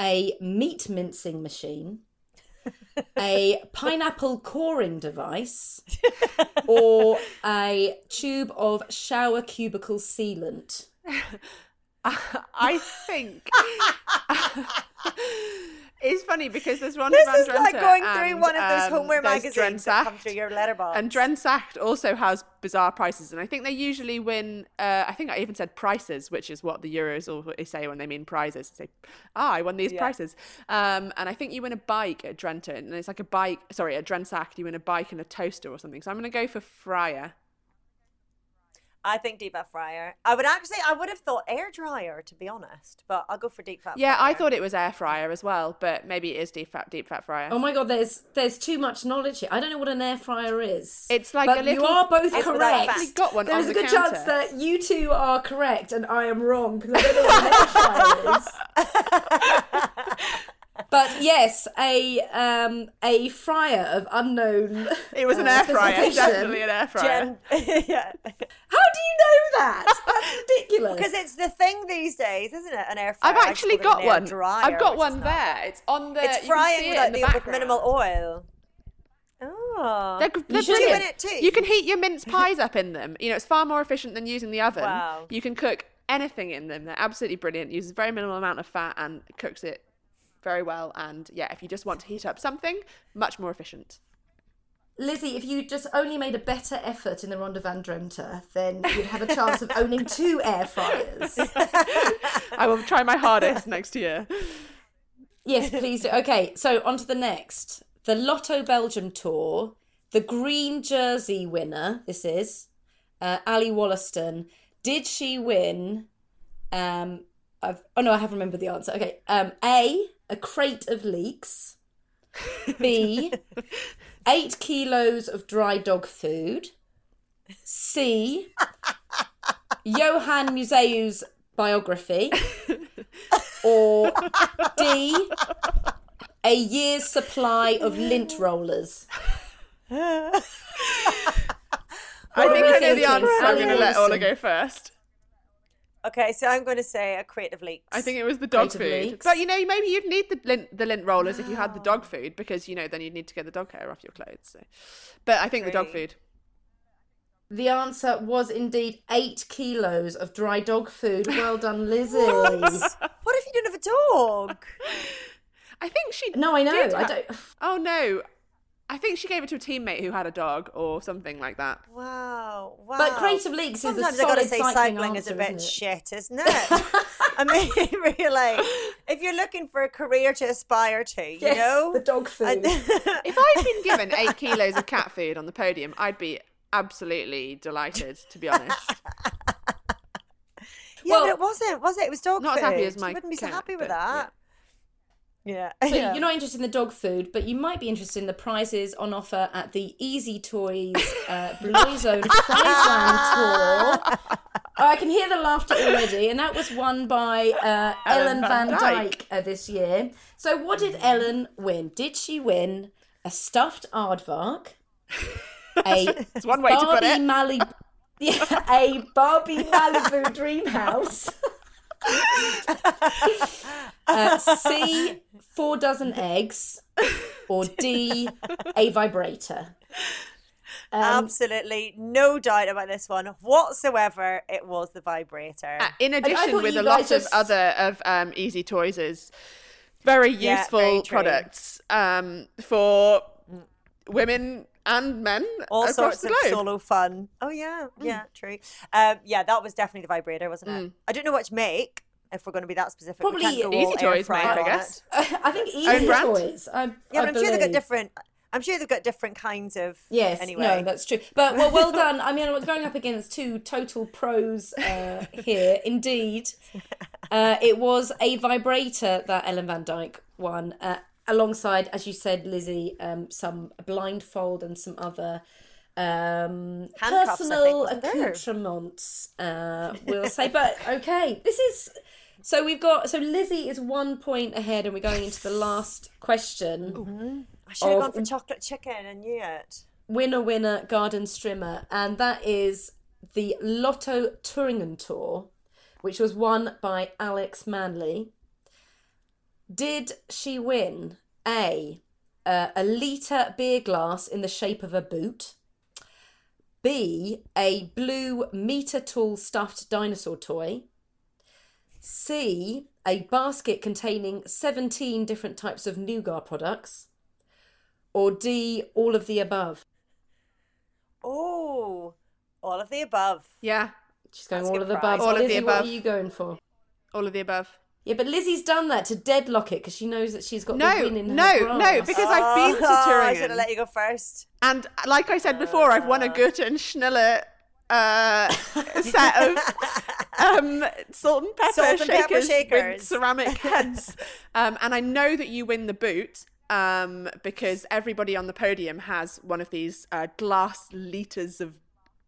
a meat mincing machine, a pineapple coring device, or a tube of shower cubicle sealant? I think it's funny because there's one. This is like Drenthe going through and, one of those um, homeware magazines that come through your letterbox. And Drensacht also has bizarre prices, and I think they usually win. Uh, I think I even said prices, which is what the Euros always say when they mean prizes. They say, "Ah, I won these prices," um, and I think you win a bike at Drenthe, and it's like a bike. Sorry, at Drensacht, you win a bike and a toaster or something. So I'm going to go for Fryer. I think deep fat fryer. I would actually, I would have thought air dryer to be honest, but I'll go for deep fat. Yeah, I thought it was air fryer as well, but maybe it is deep fat deep fat fryer. Oh my god, there's there's too much knowledge here. I don't know what an air fryer is. It's like but a little- you are both correct. fat. We've got one There's on a the good counter. chance that you two are correct and I am wrong because I don't know what an air fryer is. but yes, a um a fryer of unknown. It was an uh, air fryer, definitely an air fryer. Jen, yeah, How do you know that? That's ridiculous. because it's the thing these days, isn't it? An air fryer. I've actually got one. dryer, I've got one is not. there. It's on the. It's frying see it without in the, the, with minimal oil. Oh, They're, they're should brilliant. it too. You can heat your mince pies up in them. You know, it's far more efficient than using the oven. Wow. You can cook anything in them. They're absolutely brilliant. Uses very minimal amount of fat and cooks it very well. And yeah, if you just want to heat up something, much more efficient. Lizzy, if you just only made a better effort in the Ronde van Drenthe, then you'd have a chance of owning two air fryers. I will try my hardest next year. Yes, please do. Okay, so on to the next. The Lotto Belgium Tour, the green jersey winner, this is, uh, Ally Wollaston. Did she win? Um, I've, oh no, I have remembered the answer. Okay. Um, A, a crate of leeks. B, eight kilos of dry dog food. C, Johan Museeuw's biography. Or D, a year's supply of lint rollers. I think I know the answer. I'm going to let Orla Wollaston. go first. Okay, so I'm going to say a crate of leeks. I think it was the dog Creative food. leaks. But you know, maybe you'd need the lint, the lint rollers if you had the dog ah. food because you know then you'd need to get the dog hair off your clothes. So. But I think the dog food. The answer was indeed eight kilos of dry dog food. Well done, Lizzy. What if you didn't have a dog? I think she. No, I know. did I ha- don't. Oh no, I think she gave it to a teammate who had a dog or something like that. Wow, wow. But creative leaks is a Sometimes I gotta say cycling cycling is a bit isn't shit, isn't it? I mean, really, if you're looking for a career to aspire to, you Yes, know, the dog food. If I'd been given eight kilos of cat food on the podium, I'd be absolutely delighted. To be honest, yeah, Well- but it wasn't, was it? It was dog Not as food. happy as my You wouldn't be so cat, happy with but, that. Yeah. So yeah. you're not interested in the dog food, but you might be interested in the prizes on offer at the Easy Toys uh, Bloeizone Friesland Tour. Oh, I can hear the laughter already, and that was won by uh, Ellen, Ellen Van Van Dijk Dijk. uh, this year. So, what did Ellen win? Did she win a stuffed aardvark, a it's one way to put Barbie it. Malibu, yeah, a Barbie Malibu dream house? uh, C, four dozen eggs, or D, a vibrator. Um, Absolutely no doubt about this one whatsoever. It was the vibrator. Uh, in addition, with a lot guys of other of um, Easy Toys' is very Yeah, useful very products um, for women and men all across sorts the of solo fun. Oh yeah, yeah, true. Um, yeah, that was definitely the vibrator, wasn't it? I don't know which make. If we're going to be that specific, Probably can't Easy all air Toys make, I guess. I think Easy brand? Toys. I, Yeah, I but I'm sure they've got different. I'm sure they've got different kinds of. Yes, Anyway, no, that's true. But well, well done. I mean, we're going up against two total pros uh, here. Indeed, uh, it was a vibrator that Ellen Van Dijk won, uh, alongside, as you said, Lizzy, um, some blindfold and some other um, think, personal accoutrements. Uh, we'll say, but okay, this is. So we've got so Lizzy is one point ahead, and we're going into the last question. I should have gone for chocolate chicken and knew it. winner winner garden strimmer and that is the lotto Thüringen tour which was won by Alex Manly did she win a uh, a litre beer glass in the shape of a boot b a blue meter tall stuffed dinosaur toy c a basket containing 17 different types of nougat products or D, all of the above? Oh, all of the above. Yeah, She's going That's all of the above. All of the Lizzy, what are you going for? all of the above. Yeah, but Lizzy's done that to deadlock it because she knows that she's got No, the win in her no, grasp. no, because I've been to Oh, I should Thüringen. have let you go first. And like I said before, I've won a Goethe and Schiller uh, set of um, salt and pepper, Salt and pepper shakers, shakers. with ceramic heads. um, and I know that you win the boot um, because everybody on the podium has one of these uh, glass liters of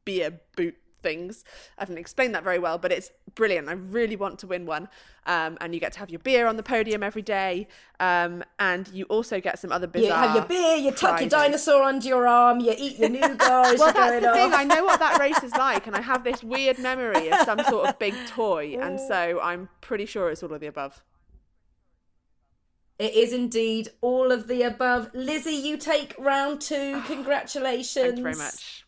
beer boot things. I haven't explained that very well, but it's brilliant. I really want to win one. Um, and you get to have your beer on the podium every day. Um, and you also get some other bizarre. You have your beer, you tuck your dinosaur under your arm, you eat your nougat as Well, that's the thing. I know what that race is like, and I have this weird memory of some sort of big toy, and so I'm pretty sure it's all of the above. It is indeed all of the above. Lizzie, you take round two. Congratulations. Thank you very much.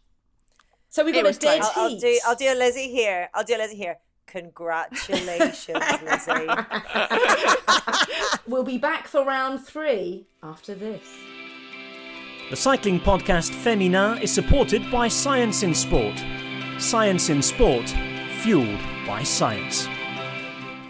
So we've got a dead close. I'll, I'll do. I'll do a Lizzy here. I'll do a Lizzy here. Congratulations, Lizzy. We'll be back for round three after this. The cycling podcast Féminin is supported by Science in Sport. Science in Sport, fueled by science.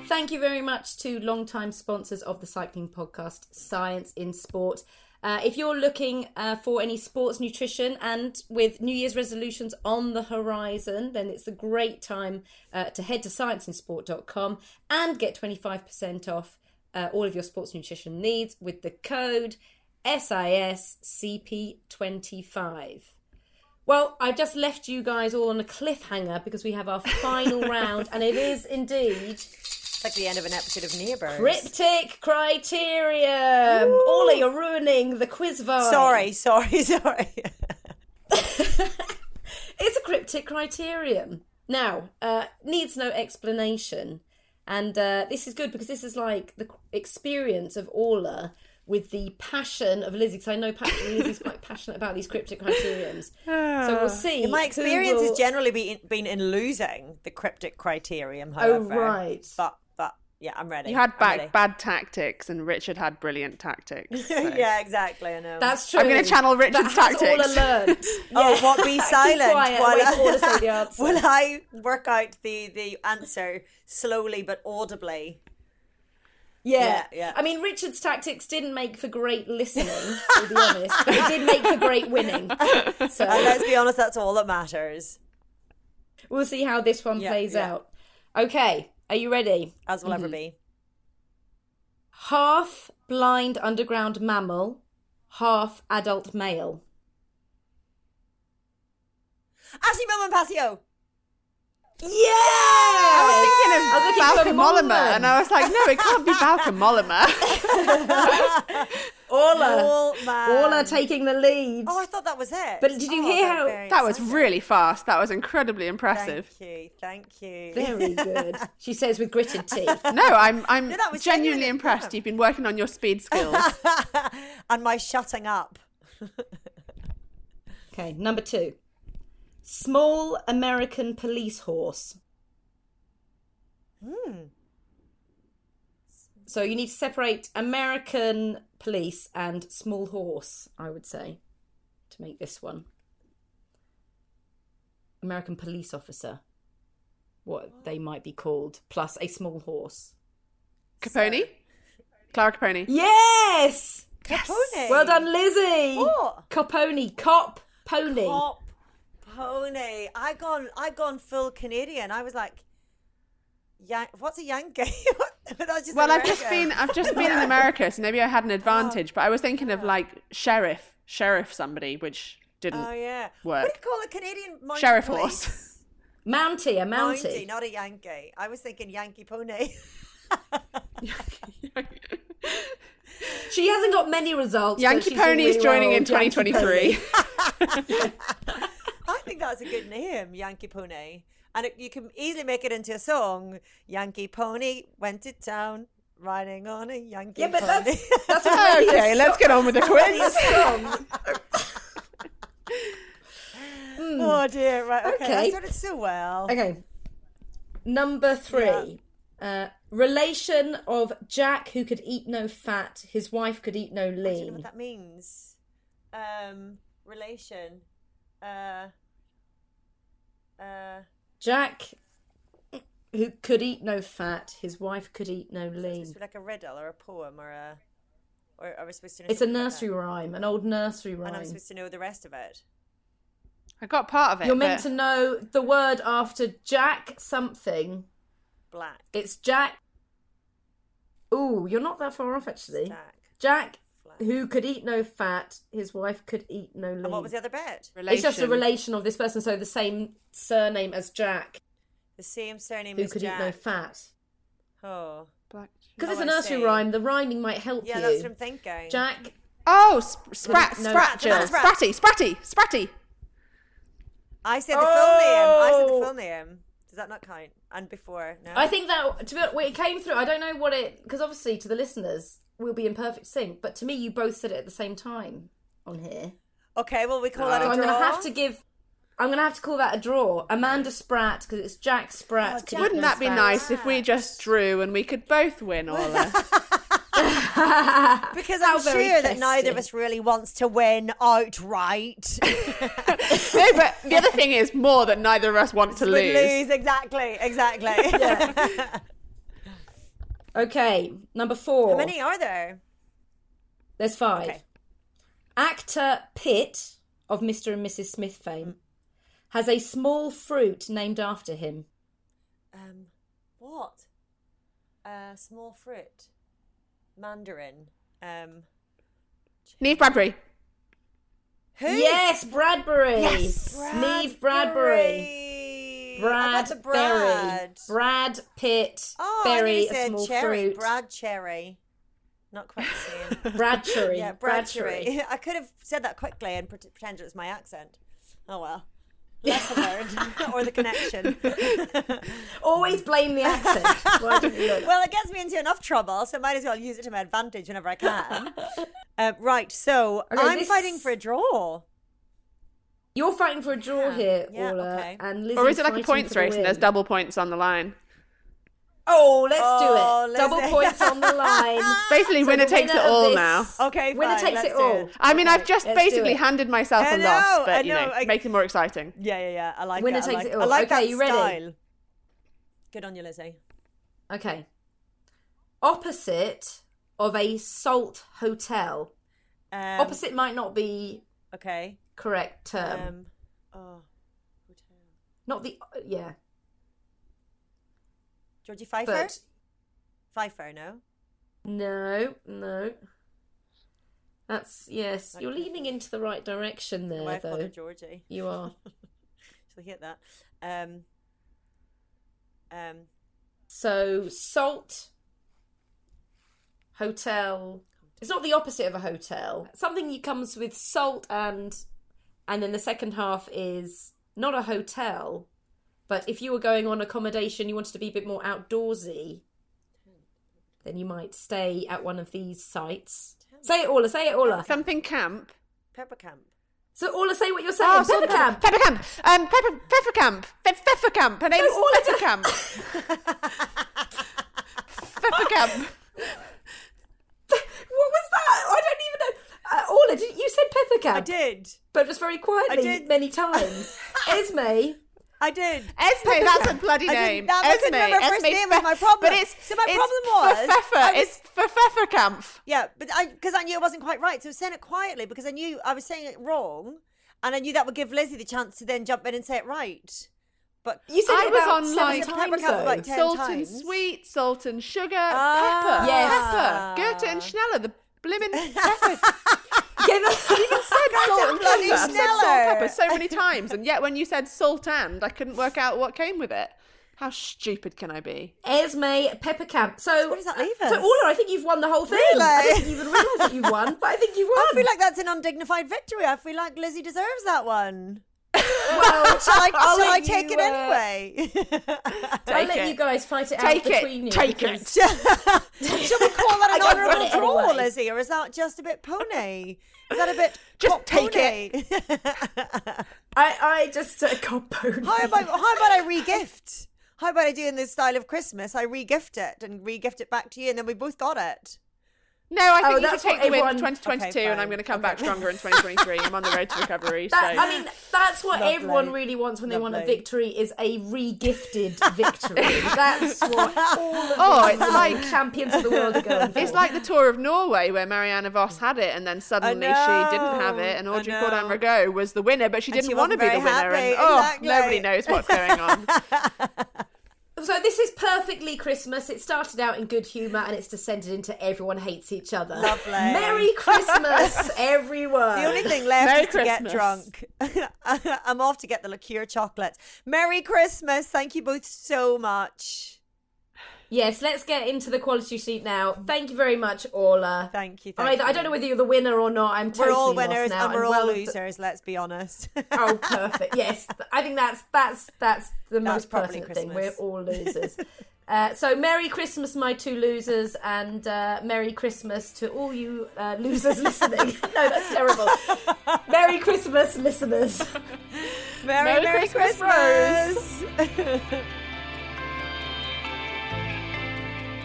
Thank you very much to long-time sponsors of the cycling podcast, Science in Sport. Uh, if you're looking uh, for any sports nutrition and with New Year's resolutions on the horizon, then it's a great time uh, to head to scienceinsport.com and get 25% off uh, all of your sports nutrition needs with the code SISCP25. Well, I just left you guys all on a cliffhanger because we have our final round, and it is indeed like the end of an episode of Neighbours. Cryptic criterium. Orla, you're ruining the quiz vibe. Sorry, sorry, sorry. It's a cryptic criterium. Now, uh, needs no explanation. And uh, this is good because this is like the experience of Orla with the passion of Lizzy. Because I know pa- Lizzy's quite passionate about these cryptic criteriums. so we'll see. My experience will- has generally been been in losing the cryptic criterium. However, Oh, right. But yeah, I'm ready. You had bad, ready. bad tactics, and Richard had brilliant tactics. so- yeah, exactly. I know. That's true. I'm gonna channel Richard's that has tactics. Orla learnt. Oh, what be silent quiet, while wait for Orla I, to say the answer. while I work out the the answer slowly but audibly. Yeah. Yeah, yeah. I mean, Richard's tactics didn't make for great listening, to be honest, but it did make for great winning. So And let's be honest, that's all that matters, we'll see how this one Yeah, plays yeah. out. Okay, are you ready? as will Mm-hmm. ever be. Half blind underground mammal, half adult male. Ashleigh Moolman Pasio. Yeah! I was thinking of I was looking for Bauke Mollema, Mollman. and I was like, no, it can't be Bauke Mollema. Orla. Orla taking the lead. Oh, I thought that was it. But did you Oh, hear how- that was really fast. That was incredibly impressive. Thank you, thank you. Very good. She says with gritted teeth. No, I'm I'm was genuinely genuinely- impressed. You've been working on your speed skills. and my shutting up. Okay, number two. Small American police horse. Hmm. So you need to separate American police and small horse, I would say, to make this one. American police officer, what they might be called, plus a small horse. Copponi, Clara Copponi. Yes! Copponi. Well done, Lizzie! What? Copponi, cop, pony. Pop pony. I gone. I gone full Canadian. I was like, Yan- what's a Yankee? Just Well, I've just been I've just been in America, so maybe I had an oh, advantage. But I was thinking of like sheriff, sheriff somebody, which didn't. Oh yeah. work. What do you call a Canadian mounted Sheriff police? horse. Mountie, a Mountie, mountie. not a Yankee. I was thinking Yankee pony. She hasn't got many results. Yankee Pony is joining in 2023. I think that's a good name, Yankee Pony. And it, you can easily make it into a song. Yankee Pony went to town riding on a Yankee Yeah, but pony. that's that's already okay, a let's get on with the quiz. song. oh dear, right, okay. Okay. I started so well. Okay. Number three. Uh, relation of Jack who could eat no fat, his wife could eat no I don't know lean. what that means. Um, relation. Uh, uh, Jack who could eat no fat, his wife could eat no it's lean. supposed to like a riddle or a poem or a. Or are we supposed to know It's a something like nursery that? rhyme, an old nursery rhyme. And I'm supposed to know the rest of it. I got part of it. You're meant but- to know the word after Jack something. Black. It's Jack. Ooh, you're not that far off actually. Jack. Jack, Flat. Who could eat no fat, his wife could eat no lean. And what was the other bit? It's just a Relation. relation of this person, so the same surname as Jack. The same surname as Jack. Who as could Jack. eat no fat? Oh. Black. Because Oh, it's a oh, nursery rhyme. The rhyming might help Yeah, you. that's what I'm thinking. Jack, Oh, sp- sprat, No, sprat, no, Jill. sprat. spratty, spratty, spratty. I said the full name. I said the Oh. full name. Does that not count? And before? No. I think that to be honest, it came through. I don't know what it because obviously to the listeners we'll be in perfect sync, but to me you both said it at the same time on here. Okay, well we call that So a I'm going to have to give. I'm going to have to call that a draw. Amanda Spratt because it's Jack Spratt. Oh, Jack Wouldn't no that be nice if we just drew and we could both win, Orla? because How I'm very sure that neither of us really wants to win outright. no, but the other thing is more that neither of us want to lose. lose exactly, exactly. Okay, number four. How many are there? There's five. Okay. Actor Pitt of Mr. and Mrs. Smith fame has a small fruit named after him. Um, what? Uh, small fruit, mandarin. Um, Neve Bradbury. who? Yes, Bradbury. Yes, Neve Bradbury. Brad the Berry. Brad. Brad Pitt. Oh, Berry, a small cherry. fruit. Brad cherry. Not quite the same. Bradbury. yeah, Brad cherry. I could have said that quickly and pret- pretended it was my accent. Oh well. Lesson learned, or the connection. Always blame the accent. Why didn't you look? well, it gets me into enough trouble, so I might as well use it to my advantage whenever I can. uh, right, so Okay, I'm this- fighting for a draw. You're fighting for a draw Yeah, here, yeah, Orla, okay. and Lizzy's Or is it like a points for the race and there's double points on the line? Oh, let's Oh, do it. Double points on the line. Basically, So winner the takes it winner of all this- now. Okay, Winner fine, takes let's it do all. I mean, I've just basically handed myself I a know, loss, I but you know, know, I- make it more exciting. Yeah, yeah, yeah. I like Winner it. I takes like, it all. I like Okay, that you ready? style. Good on you, Lizzy. Okay. Opposite of a salt hotel. Um, Opposite might not be Okay. Correct term. Um, oh, hotel. not the yeah, Georgie Pfeiffer. but Pfeiffer, no. no, no. That's yes. You're leaning into the right direction there, her though. Georgie. You are. She'll hit that. Um, um, So salt hotel. It's not the opposite of a hotel. Something that comes with salt and and then the second half is not a hotel, but if you were going on accommodation, you wanted to be a bit more outdoorsy, then you might stay at one of these sites. Say it, Orla. Say it, Orla. Something camp. Pepper Camp. So Orla, say what you're saying. Oh, Pepper camp. Pepper camp. Um, Pepper Pepper camp. Fe- Pfeffer camp. Her name's Orla, Pepper camp. Pepper camp. What was that? I don't even know. Orla, did, you said pepper camp. I did. but just very quietly, I did. many times. Esme. I did. Esme, that's a bloody I didn't- name. that wasn't Esme, my first Esme name was Fe- my problem. But it's So my it's problem was, Pfeffer. Was- It's Pfeffer camp. Yeah, but I because I knew it wasn't quite right, so I was saying it quietly because I knew I was saying it wrong, and I knew that would give Lizzy the chance to then jump in and say it right. But You said I it was on, seven like, times, Pepper though. about Salt times. and sweet, salt and sugar, Ah. pepper, Yes. pepper, Goethe and Schneller, the blimmin' pepper. Yeah, that- even said salt and bloody pepper. Said salt and pepper so many times, and yet when you said salt and, I couldn't work out what came with it. How stupid can I be? Esme Pepper Camp. So where does that leave So us? Orla, I think you've won the whole thing. Really? I didn't even realise that you've won, but I think you've won. I feel like that's an undignified victory. I feel like Lizzy deserves that one. well, Shall I, I'll shall I take you, it uh, anyway? I'll let it. you guys fight it Take out it. between you. Take because- it. Shall we call that an honourable draw, anyway. Lizzy, or is that just a bit pony? Is that a bit Just take pony? I, I just uh, got pony. how about how about I regift? How about I do in the style of Christmas? I regift it and regift it back to you, and then we both got it. No, I think Oh, you should that's take what the win for 2022, Okay, and. I'm going to come back stronger in 2023. I'm on the road to recovery. So. I mean, that's what Lovely. everyone really wants when they want a victory is a re-gifted victory. that's what all of Oh, the it's like- champions of the world are going for. It's like the tour of Norway where Marianne Vos had it and then suddenly she didn't have it and Audrey know. Cordon Ragot was the winner but she didn't she want to be the winner very and oh exactly. nobody knows what's going on. So this is perfectly Christmas. It started out in good humour and it's descended into everyone hates each other. Lovely. Merry Christmas, everyone. The only thing left Merry is to get drunk. I'm off to get the liqueur chocolate. Merry Christmas. Thank you both so much. Yes, let's get into the quality sheet now. Thank you very much, Orla. Thank you. I, Thank mean, I don't know whether you're the winner or not. I'm totally We're totally all lost winners now. and we're all well- losers, let's be honest. Oh, perfect. Yes, I think that's that's that's the That's most probably pertinent thing. We're all losers. Uh, so, Merry Christmas, my two losers, and uh, Merry Christmas to all you uh, losers listening. no, that's terrible. Merry Christmas, listeners. Merry, Merry Merry Christmas, Christmas.